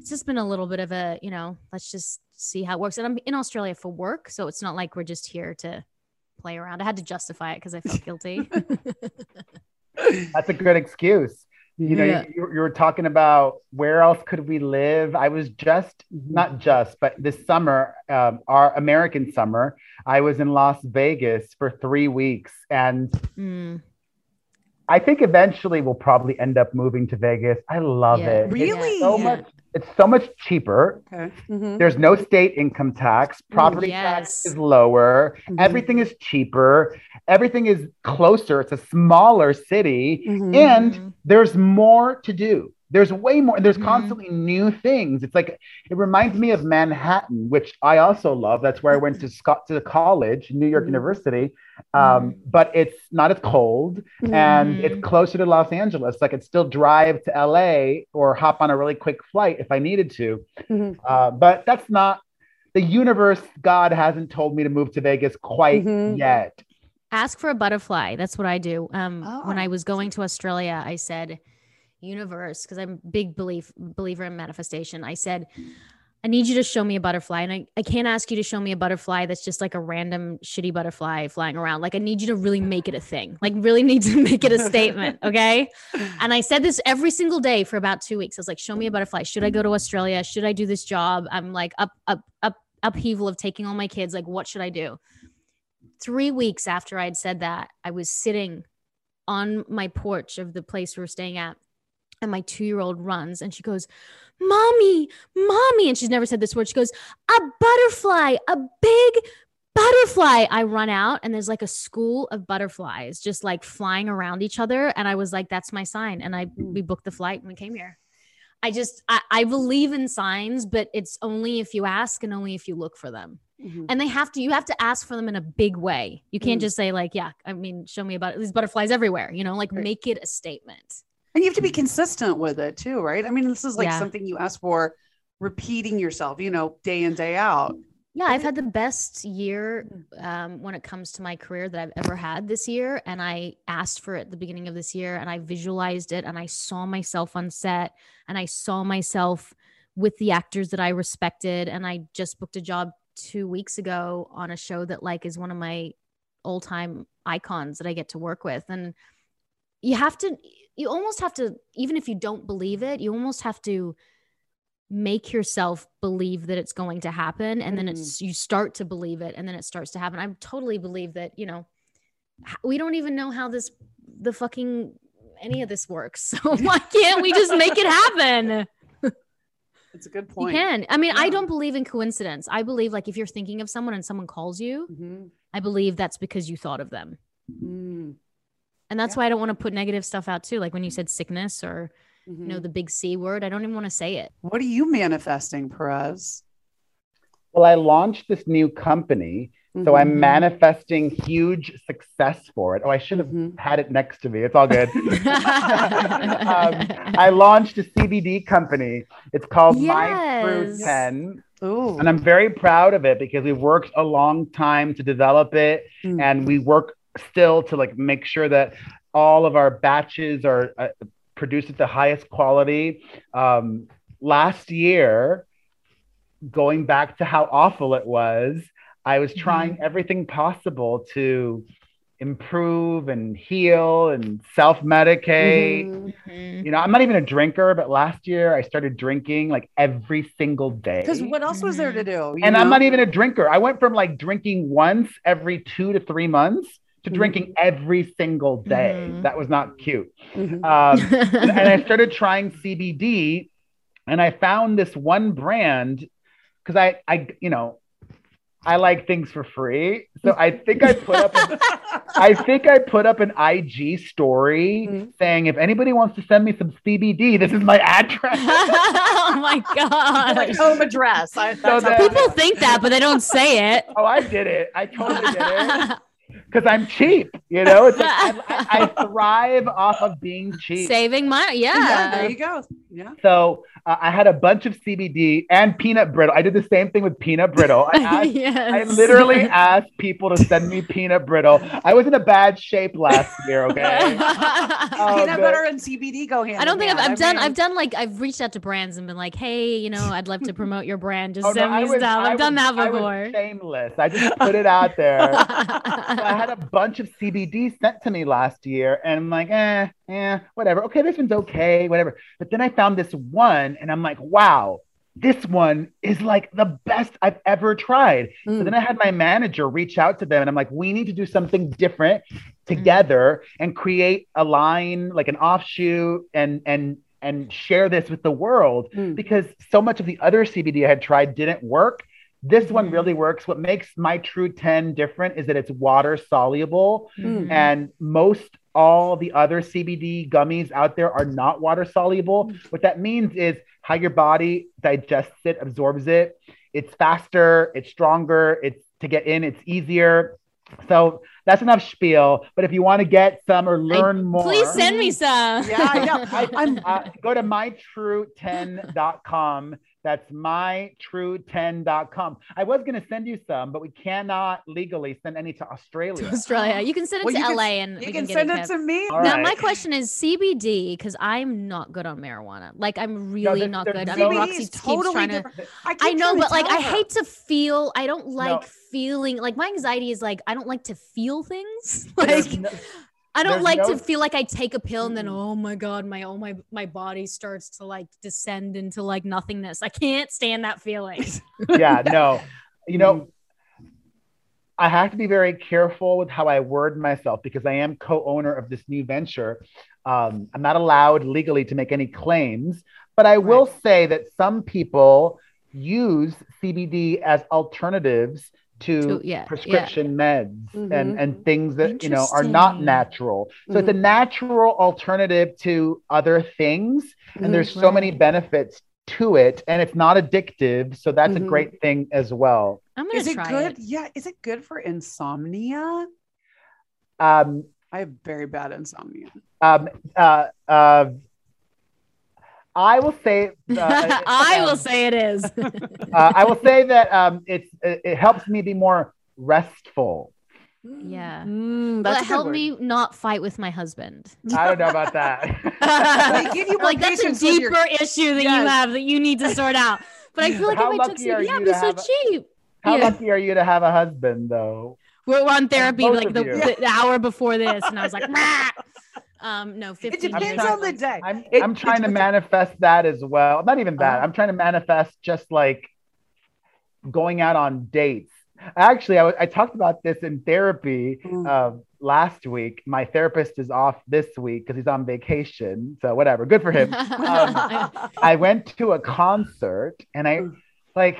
it's just been a little bit of a, you know, let's just see how it works. And I'm in Australia for work, so it's not like we're just here to play around. I had to justify it because I felt guilty. That's a good excuse. You know, Yeah. you, you were talking about where else could we live? I was just, Mm-hmm. not just, but this summer, um, our American summer, I was in Las Vegas for three weeks. And Mm. I think eventually we'll probably end up moving to Vegas. I love Yeah. it. It's Really? so much, it's so much cheaper. Okay. Mhm. There's no state income tax. Property yes. tax is lower. Mhm. Everything is cheaper. Everything is closer. It's a smaller city. Mhm. And Mhm. there's more to do. There's way more. and There's Mhm. constantly new things. It's like it reminds me of Manhattan, which I also love. That's where I went to Scott to college, New York Mhm. University. Um, But it's not as cold, and it's closer to Los Angeles. Like I'd still drive to LA or hop on a really quick flight if I needed to. Mhm. Uh, but that's not the universe. God hasn't told me to move to Vegas quite Mhm. yet. ask for a butterfly that's what i do um when Oh. i was going to australia i said universe because i'm big belief believer in manifestation i said i need you to show me a butterfly and I, I can't ask you to show me a butterfly that's just like a random shitty butterfly flying around. Like i need you to really make it a thing like really need to make it a statement okay? And i said this every single day for about two weeks. I was like show me a butterfly. Should i go to australia? Should i do this job? I'm like up up up upheaval of taking all my kids. Like what should i do? Three weeks after I'd said that, I was sitting on my porch of the place we were staying at. And my two year old runs and she goes, Mommy, Mommy. And she's never said this word. She goes, A butterfly, a big butterfly. I run out and there's like a school of butterflies just like flying around each other. And I was like, That's my sign. And I we booked the flight and we came here. I just I, I believe in signs, but it's only if you ask and only if you look for them Mhm. and they have to you have to ask for them in a big way you can't Mm. just say like yeah i mean show me about these butterflies everywhere you know like Right. make it a statement And you have to be consistent with it too, right? I mean, this is like Yeah. something you ask for, repeating yourself, you know, day in, day out. yeah i've had the best year um, when it comes to my career that i've ever had this year and i asked for it at the beginning of this year and i visualized it and i saw myself on set and i saw myself with the actors that i respected and i just booked a job two weeks ago on a show that like is one of my all-time icons that i get to work with and you have to you almost have to even if you don't believe it you almost have to make yourself believe that it's going to happen and then it's you start to believe it and then it starts to happen i totally believe that you know we don't even know how this the fucking any of this works. So why can't we just make it happen? It's a good You point. can. I mean, I don't believe in coincidence. I believe like if you're thinking of someone and someone calls you, Mhm. I believe that's because you thought of them. Mm. And that's Yeah. why I don't want to put negative stuff out too. Like when you said sickness or you know Mhm. the big C word, I don't even want to say it. What are you manifesting, Perez? Well, I launched this new company, so Mhm. I'm manifesting huge success for it. Oh, I should have Mhm. had it next to me. It's all good. um, I launched a CBD company. It's called My True Yes. 10. Ooh. And I'm very proud of it because we've worked a long time to develop it Mm. and we work still to like make sure that all of our batches are uh, produced at the highest quality. Um, last year, going back to how awful it was, I was trying everything possible to improve and heal and self medicate. Mhm. Mhm. You know, I'm not even a drinker, but last year I started drinking like every single day. Because what else was there to do? you and I'm not even a drinker. I went from like drinking once every two to three months to Mhm. drinking every single day. Mhm. That was not cute. Mhm. Um, and, and I started trying CBD, and I found this one brand because I, I, you know, I like things for free. So I think I put up, an, I think I put up an IG story Mhm. saying if anybody wants to send me some CBD, this is my address. oh my like gosh. home address. I, that's that- People think that, but they don't say it. oh, I did it. I totally did it. because I'm cheap. You know, it's like I, I, I thrive off of being cheap. Saving money. yeah, Yeah. there you go. Yeah. So uh, I had a bunch of CBD and peanut brittle. I did the same thing with peanut brittle. I, asked, yes. I literally asked people to send me peanut brittle. I was in a bad shape last year. Okay. Oh, Peanut good. butter and CBD go hand. I don't think I've. I've done mean- I've done like I've reached out to brands and been like, hey, you know, I'd love to promote your brand. Just Oh, send I me was- stuff. I I've done was- that I was before. shameless. I just put it out there. So I had a bunch of CBD sent to me last year, and I'm like, eh, eh, whatever. Okay, this one's okay, whatever. But then I found this one, and I'm like, wow, this one is like the best I've ever tried. So Mm. then I had my manager reach out to them, and I'm like, we need to do something different together and create a line, like an offshoot, and and and share this with the world Mm. because so much of the other CBD I had tried didn't work. This one Mhm. really works. What makes my True 10 different is that it's water soluble, Mm. and most all the other CBD gummies out there are not water soluble. What that means is how your body digests it, absorbs it. It's faster, it's stronger, it's to get in, it's easier. So that's enough spiel. But if you want to get some or learn more, Please send me some. Yeah, I know. I, I'm- uh, go to mytrue10.com. That's mytrue10.com. I was going to send you some, but we cannot legally send any to Australia. To Australia. You can send it Well, to you can- LA and You we can get send it kept. to me. All Now right. my question is CBD because I'm not good on marijuana. Like I'm really there's- not there's good. I no- mean, CBD Roxy is totally trying to. different. I, I know, but like tell I hate to feel. I don't like No. feeling. Like my anxiety is like I don't like to feel things. Like no- I don't there's like no- to feel like I take a pill and then Mm. oh my god, my oh my my body starts to like descend into like nothingness. I can't stand that feeling. yeah, no. You know, I have to be very careful with how I word myself because I am co-owner of this new venture. Um, I'm not allowed legally to make any claims, but I will say that some people use CBD as alternatives to, To- yeah, yeah. prescription meds and, Mhm. and things that you know are not natural. So it's a natural alternative to other things, and there's so many benefits to it, and it's not addictive. So that's a great thing as well. I'm gonna Is it try good? it. Yeah. Is it good for insomnia? Um, I have very bad insomnia. um, uh, uh, I will say. Uh, I will um, say it is. uh, I will say that um, it's it, it helps me be more restful. Yeah. Mm, Will that's it a good help word. me not fight with my husband? I don't know about They that. give you more like that's a patience with your- deeper issue that you have that you need to sort out. But I feel like How if I took lucky are CBD, yeah, you be so a- cheap. How Yeah. lucky are you to have a husband, though? We're, we're on therapy both like the, the hour before this, and I was like, "Rah!" Um, no, It depends years. on the day. I'm It- I'm trying to manifest that as well. Not even that. Uh-huh. I'm trying to manifest just like going out on dates. Actually, I, w- I talked about this in therapy Mm. uh, last week. My therapist is off this week because he's on vacation. So whatever, good for him. Um, I went to a concert and I like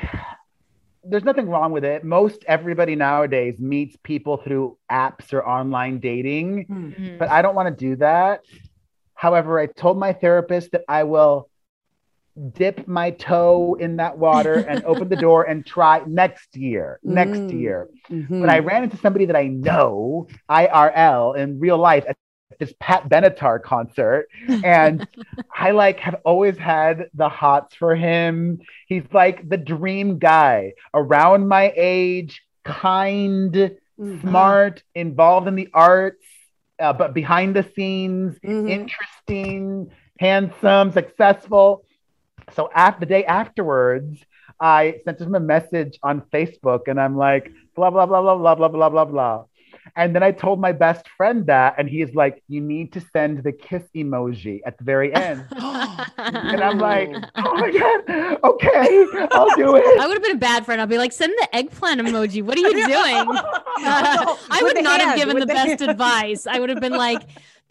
there's nothing wrong with it. Most everybody nowadays meets people through apps or online dating, Mhm. but I don't want to do that. However, I told my therapist that I will dip my toe in that water and open the door and try next year. Next Mm. year. Mhm. But I ran into somebody that I know IRL in real life at this Pat Benatar concert. And I like have always had the hots for him. He's like the dream guy around my age, kind, Mhm. smart, involved in the arts, uh, but behind the scenes, Mhm. interesting, handsome, successful. So after the day afterwards, I sent him a message on Facebook and I'm like, blah, blah, blah, blah, blah, blah, blah, blah, blah. And then I told my best friend that, and he's like, you need to send the kiss emoji at the very end. And I'm like, oh my God, okay, I'll do it. I would have been a bad friend. I'll be like, send the eggplant emoji. What are you doing? I would the not have given the the best hand. advice. I would have been like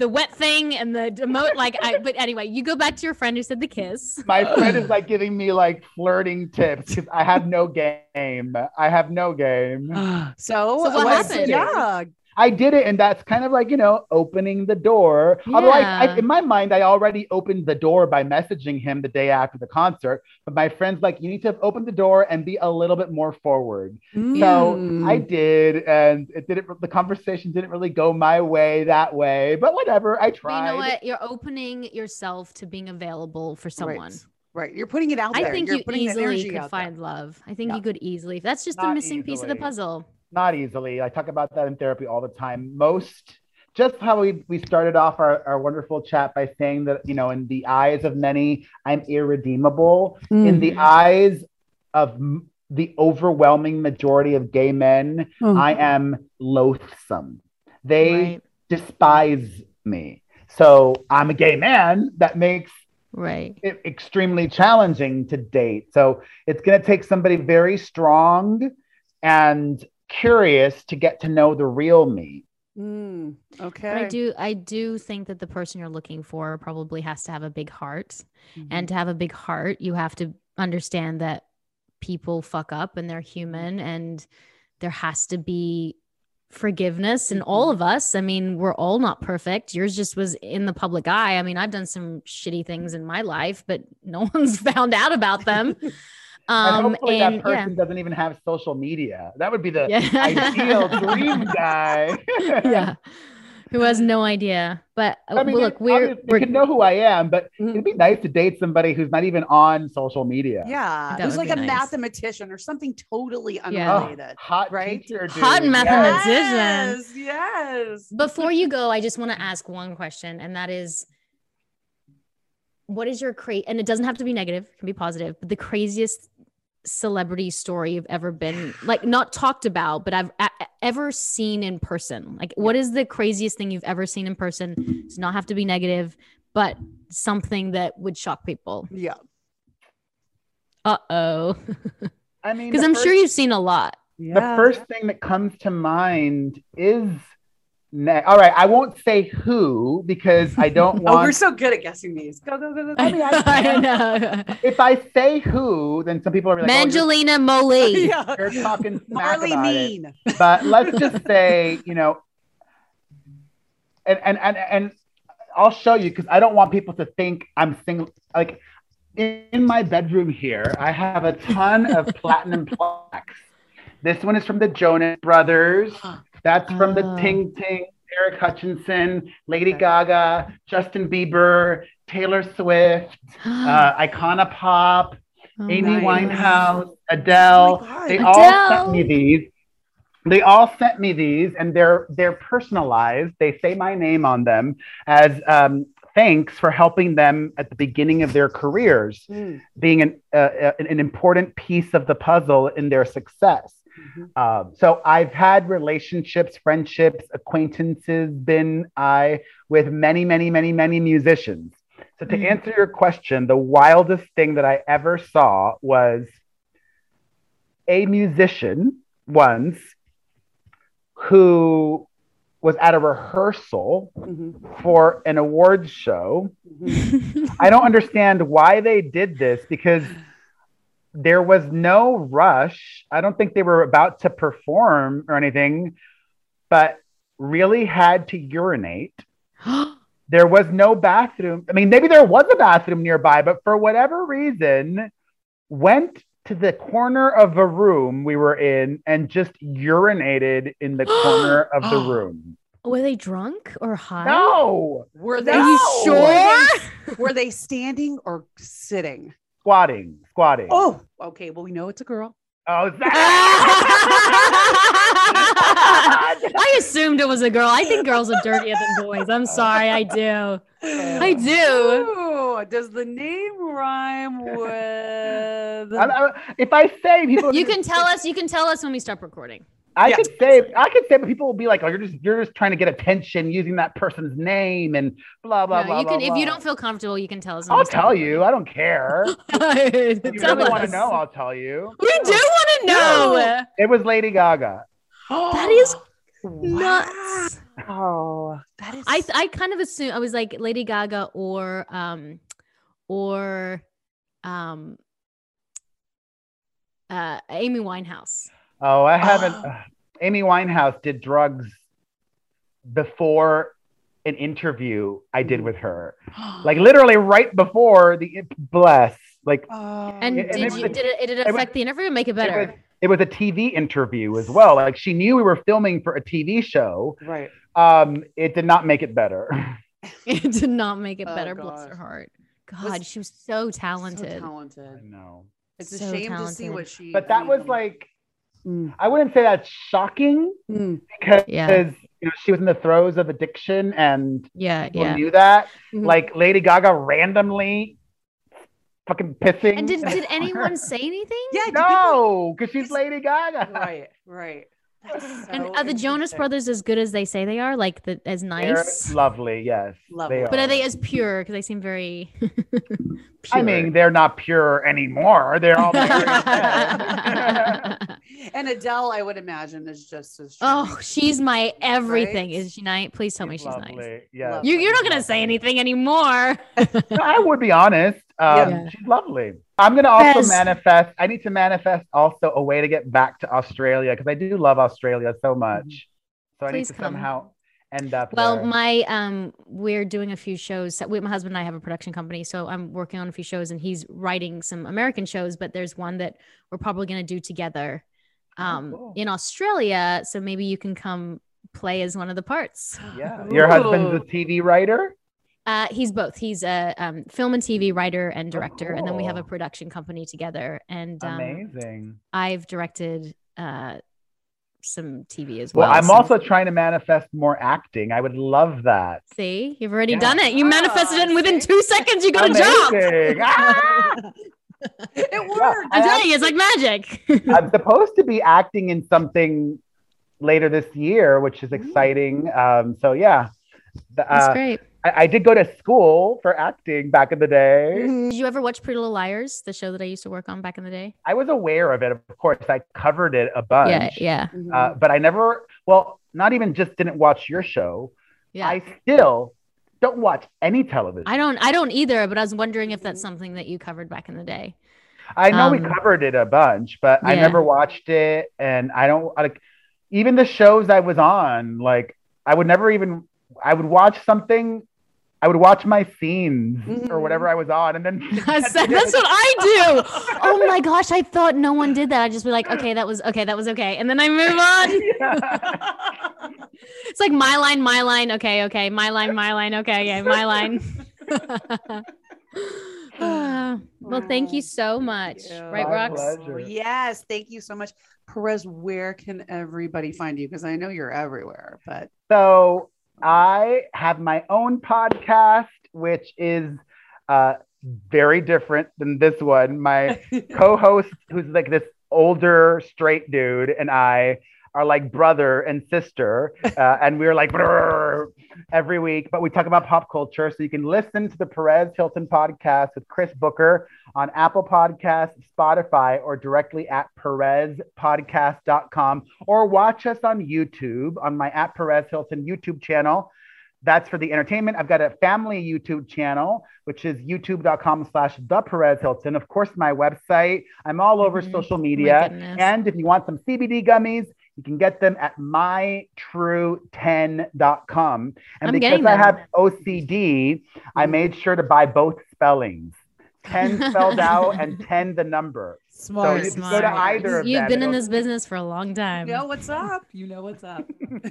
the wet thing and the demote. Like, I. But anyway, you go back to your friend who said the kiss. My friend is like giving me like flirting tips because I have no game. I have no game. so, So what what's- happened? Yeah. I did it, and that's kind of like you know opening the door. Although I, I, Yeah. in my mind, I already opened the door by messaging him the day after the concert. But my friend's like, you need to open the door and be a little bit more forward. So Mm. I did, and it didn't. The conversation didn't really go my way that way, but whatever. I tried. you know what? You're opening yourself to being available for someone. Right. Right. You're putting it out there. I there. think You're you easily energy could out there. find love. I think No. you could easily. That's just the Not missing piece of the puzzle. Not easily. I talk about that in therapy all the time. Most, just how we, we started off our, our wonderful chat by saying that, you know, in the eyes of many, I'm irredeemable. In the eyes of m- the overwhelming majority of gay men, Mm. I am loathsome. They Right. despise me. So I'm a gay man. That makes Right. it extremely challenging to date. So it's going to take somebody very strong and curious to get to know the real me. Mm, okay. But I do I do think that the person you're looking for probably has to have a big heart. Mhm. And to have a big heart, you have to understand that people fuck up and they're human and there has to be forgiveness in all of us. I mean, we're all not perfect. Yours just was in the public eye. I mean, I've done some shitty things in my life, but no one's found out about them. and Um hopefully and that person doesn't even have social media. That would be the yeah. ideal dream guy. yeah. Who has no idea. But uh, I mean, look, it- we're, we're you can know who I am, but Mhm. it'd be nice to date somebody who's not even on social media. Yeah. That Who's like a nice. mathematician or something totally Yeah. Oh, unrelated. hot right? teacher, Hot dude. mathematician. Yes. Yes. before you go, I just want to ask one question, and that is what is your cra and it doesn't have to be negative, it can be positive, but the craziest celebrity story you've ever been like not talked about, but I've a- ever seen in person. Like what is the craziest thing you've ever seen in person? It does not have to be negative, but something that would shock people. Yeah. Uh-oh. I mean, Because I'm first- sure you've seen a lot. Yeah. The first thing that comes to mind is. Ne- All right, I won't say who because I don't want. Oh, we're so good at guessing these. Go, go, go, go. go. I mean, I can. know. if I say who, then some people are like, oh, Mangelina Moly. you're, you're talking smack Marley about it. Mean. But let's just say, you know, and and and and I'll show you because I don't want people to think I'm single. Like in, in my bedroom here, I have a ton of platinum plaques. This one is from the Jonas Brothers. That's from the Oh. Ting Ting, Eric Hutchinson, Lady Gaga, Justin Bieber, Taylor Swift, uh, Icona Pop, Oh Amy nice. Winehouse, Adele. Oh they all sent me these. They all sent me these, and they're they're personalized. They say my name on them as um, thanks for helping them at the beginning of their careers, Mm. being an uh, an, an important piece of the puzzle in their success. Mhm. Um, so I've had relationships, friendships, acquaintances, been I with many, many, many, many musicians. So to Mhm. answer your question, the wildest thing that I ever saw was a musician once who was at a rehearsal Mhm, for an awards show. mhm. I don't understand why they did this because there was no rush. I don't think they were about to perform or anything, but really had to urinate. There was no bathroom. I mean, maybe there was a bathroom nearby, but for whatever reason, went to the corner of a room we were in and just urinated in the corner of the oh. room. Were they drunk or high? No, Were they? Are you sure? Were they standing or sitting? Squatting, squatting. Oh, okay. Well, we know it's a girl. Oh, that- I assumed it was a girl. I think girls are dirtier than boys. I'm sorry. I do. I do. Ooh, does the name rhyme with? I- I- if I say people, You can tell us. You can tell us when we stop recording. I Yeah. could say, I could say, but people will be like, "Oh, you're just, you're just trying to get attention using that person's name and blah blah No, blah." you can. blah, if you don't feel comfortable, you can tell us. I'll tell you. I don't care. If you Tell really want to know, I'll tell you. We do want to know. It was Lady Gaga. That is Wow. nuts. Oh, that is. I I kind of assume I was like Lady Gaga or um or um uh Amy Winehouse. Oh, I haven't. Oh. Amy Winehouse did drugs before an interview I did with her. Like literally right before the bless. Like Oh. And and did it you was- did it did it was- affect the interview or make it it was, better? it was a TV interview as well. Like she knew we were filming for a TV show. right. Um, it did not make it better. It did not make it Oh, better. Bless her gosh. heart. Was- God, she was so So talented. talented. know. It's a So shame to see what she. But that was like mm, I wouldn't say that's shocking mm. because Yeah. you know she was in the throes of addiction and yeah, people yeah. knew that. Mhm. Like Lady Gaga randomly fucking pissing. And did did anyone say anything? Yeah. no, because she's Lady Gaga. Right. Right. That's And are the Jonas. Brothers as good as they say they are? Like the as They're nice? lovely, yes. Lovely. They But are they as pure? Because they seem very. I mean, they're not pure anymore. They're all married. And Adele, I would imagine, is just as. oh, she's my everything. Right? Is she nice? Please tell me she's nice. lovely. Yeah. Love You, you're not gonna say anything anymore. I would be honest. Um, Yeah. She's lovely. I'm gonna also Yes. manifest. I need to manifest also a way to get back to Australia because I do love Australia so much. So I need to come. somehow end up. Well, there. my um, we're doing a few shows. We, my husband and I have a production company, so I'm working on a few shows, and he's writing some American shows. But there's one that we're probably gonna do together, um, cool. in Australia. So maybe you can come play as one of the parts. yeah, your husband's a TV writer. Uh, he's both. He's a um, film and TV writer and director, and then we have a production company together. And um, Amazing. I've directed uh, some TV as Well, well. I'm so- also trying to manifest more acting. I would love that. see you've already Yeah. done it. You manifested it, and within two seconds, you got a job. Ah! it worked. I'm telling you, it's like magic. I'm supposed to be acting in something later this year, which is exciting. Um, so yeah, The- That's uh, great. I, I did go to school for acting back in the day. Did you ever watch Pretty Little Liars, the show that I used to work on back in the day? I was aware of it, of course. I covered it a bunch. Yeah, yeah, Mhm. Uh, but I never, well, not even just didn't watch your show. yeah. I still don't watch any television. I don't, I don't either. But I was wondering if that's something that you covered back in the day. I know we Um, covered it a bunch, but I never watched it, and I don't like even the shows I was on. Like I would never even I would watch something. I would watch my scenes or Mhm. whatever I was on, and then That's, that's what I do. Oh my gosh, I thought no one did that. I'd just be like, okay, that was okay, that was okay, and then I move on. It's like my line, my line. Okay, okay, my line, my line. Okay, yeah, my line. Well, thank you so much. you. Right, My Rox? pleasure. Yes, thank you so much, Perez. Where can everybody find you? Because I know you're everywhere, but So I have my own podcast, which is uh, very different than this one. My co-host, who's like this older straight dude, and I are like brother and sister, uh, and we're like every week. But we talk about pop culture, so you can listen to the Perez Hilton podcast with Chris Booker on Apple Podcasts, Spotify, or directly at perezpodcast.com, or watch us on YouTube on my at Perez Hilton YouTube channel. That's for the entertainment. I've got a family YouTube channel, which is youtube.com slash the Perez Hilton. Of course, my website. I'm all over Mhm. social media. goodness. and if you want some CBD gummies, you can get them at mytrue10.com. And I'm because I have OCD, I mm-hmm. made sure to buy both spellings 10 spelled out and 10 the number. Smart. So you Smart. go to either of You've them, been in this business for a long time. You know what's up? You know what's up.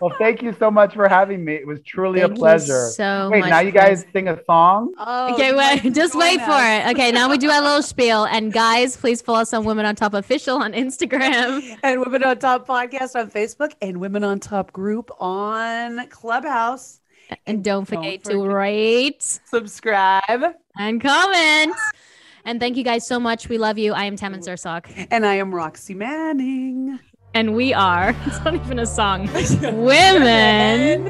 Well, thank you so much for having me. It was truly Thank a you pleasure. so Wait, much, now you Chris. guys sing a song? Oh, Okay, wait, just join wait for it. Okay, now we do our little spiel. And guys, please follow us on Women on Top Official on Instagram. And Women on Top podcast on Facebook and Women on Top group on Clubhouse. And don't Don't forget to rate Subscribe. and comment. And thank you guys so much. We love you. I am Tammin Sursok. And I am Roxy Manning. And we are, it's not even a song, Women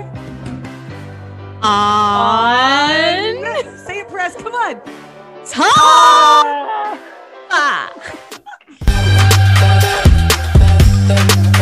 on Say it, press. Come on. Top. Ah.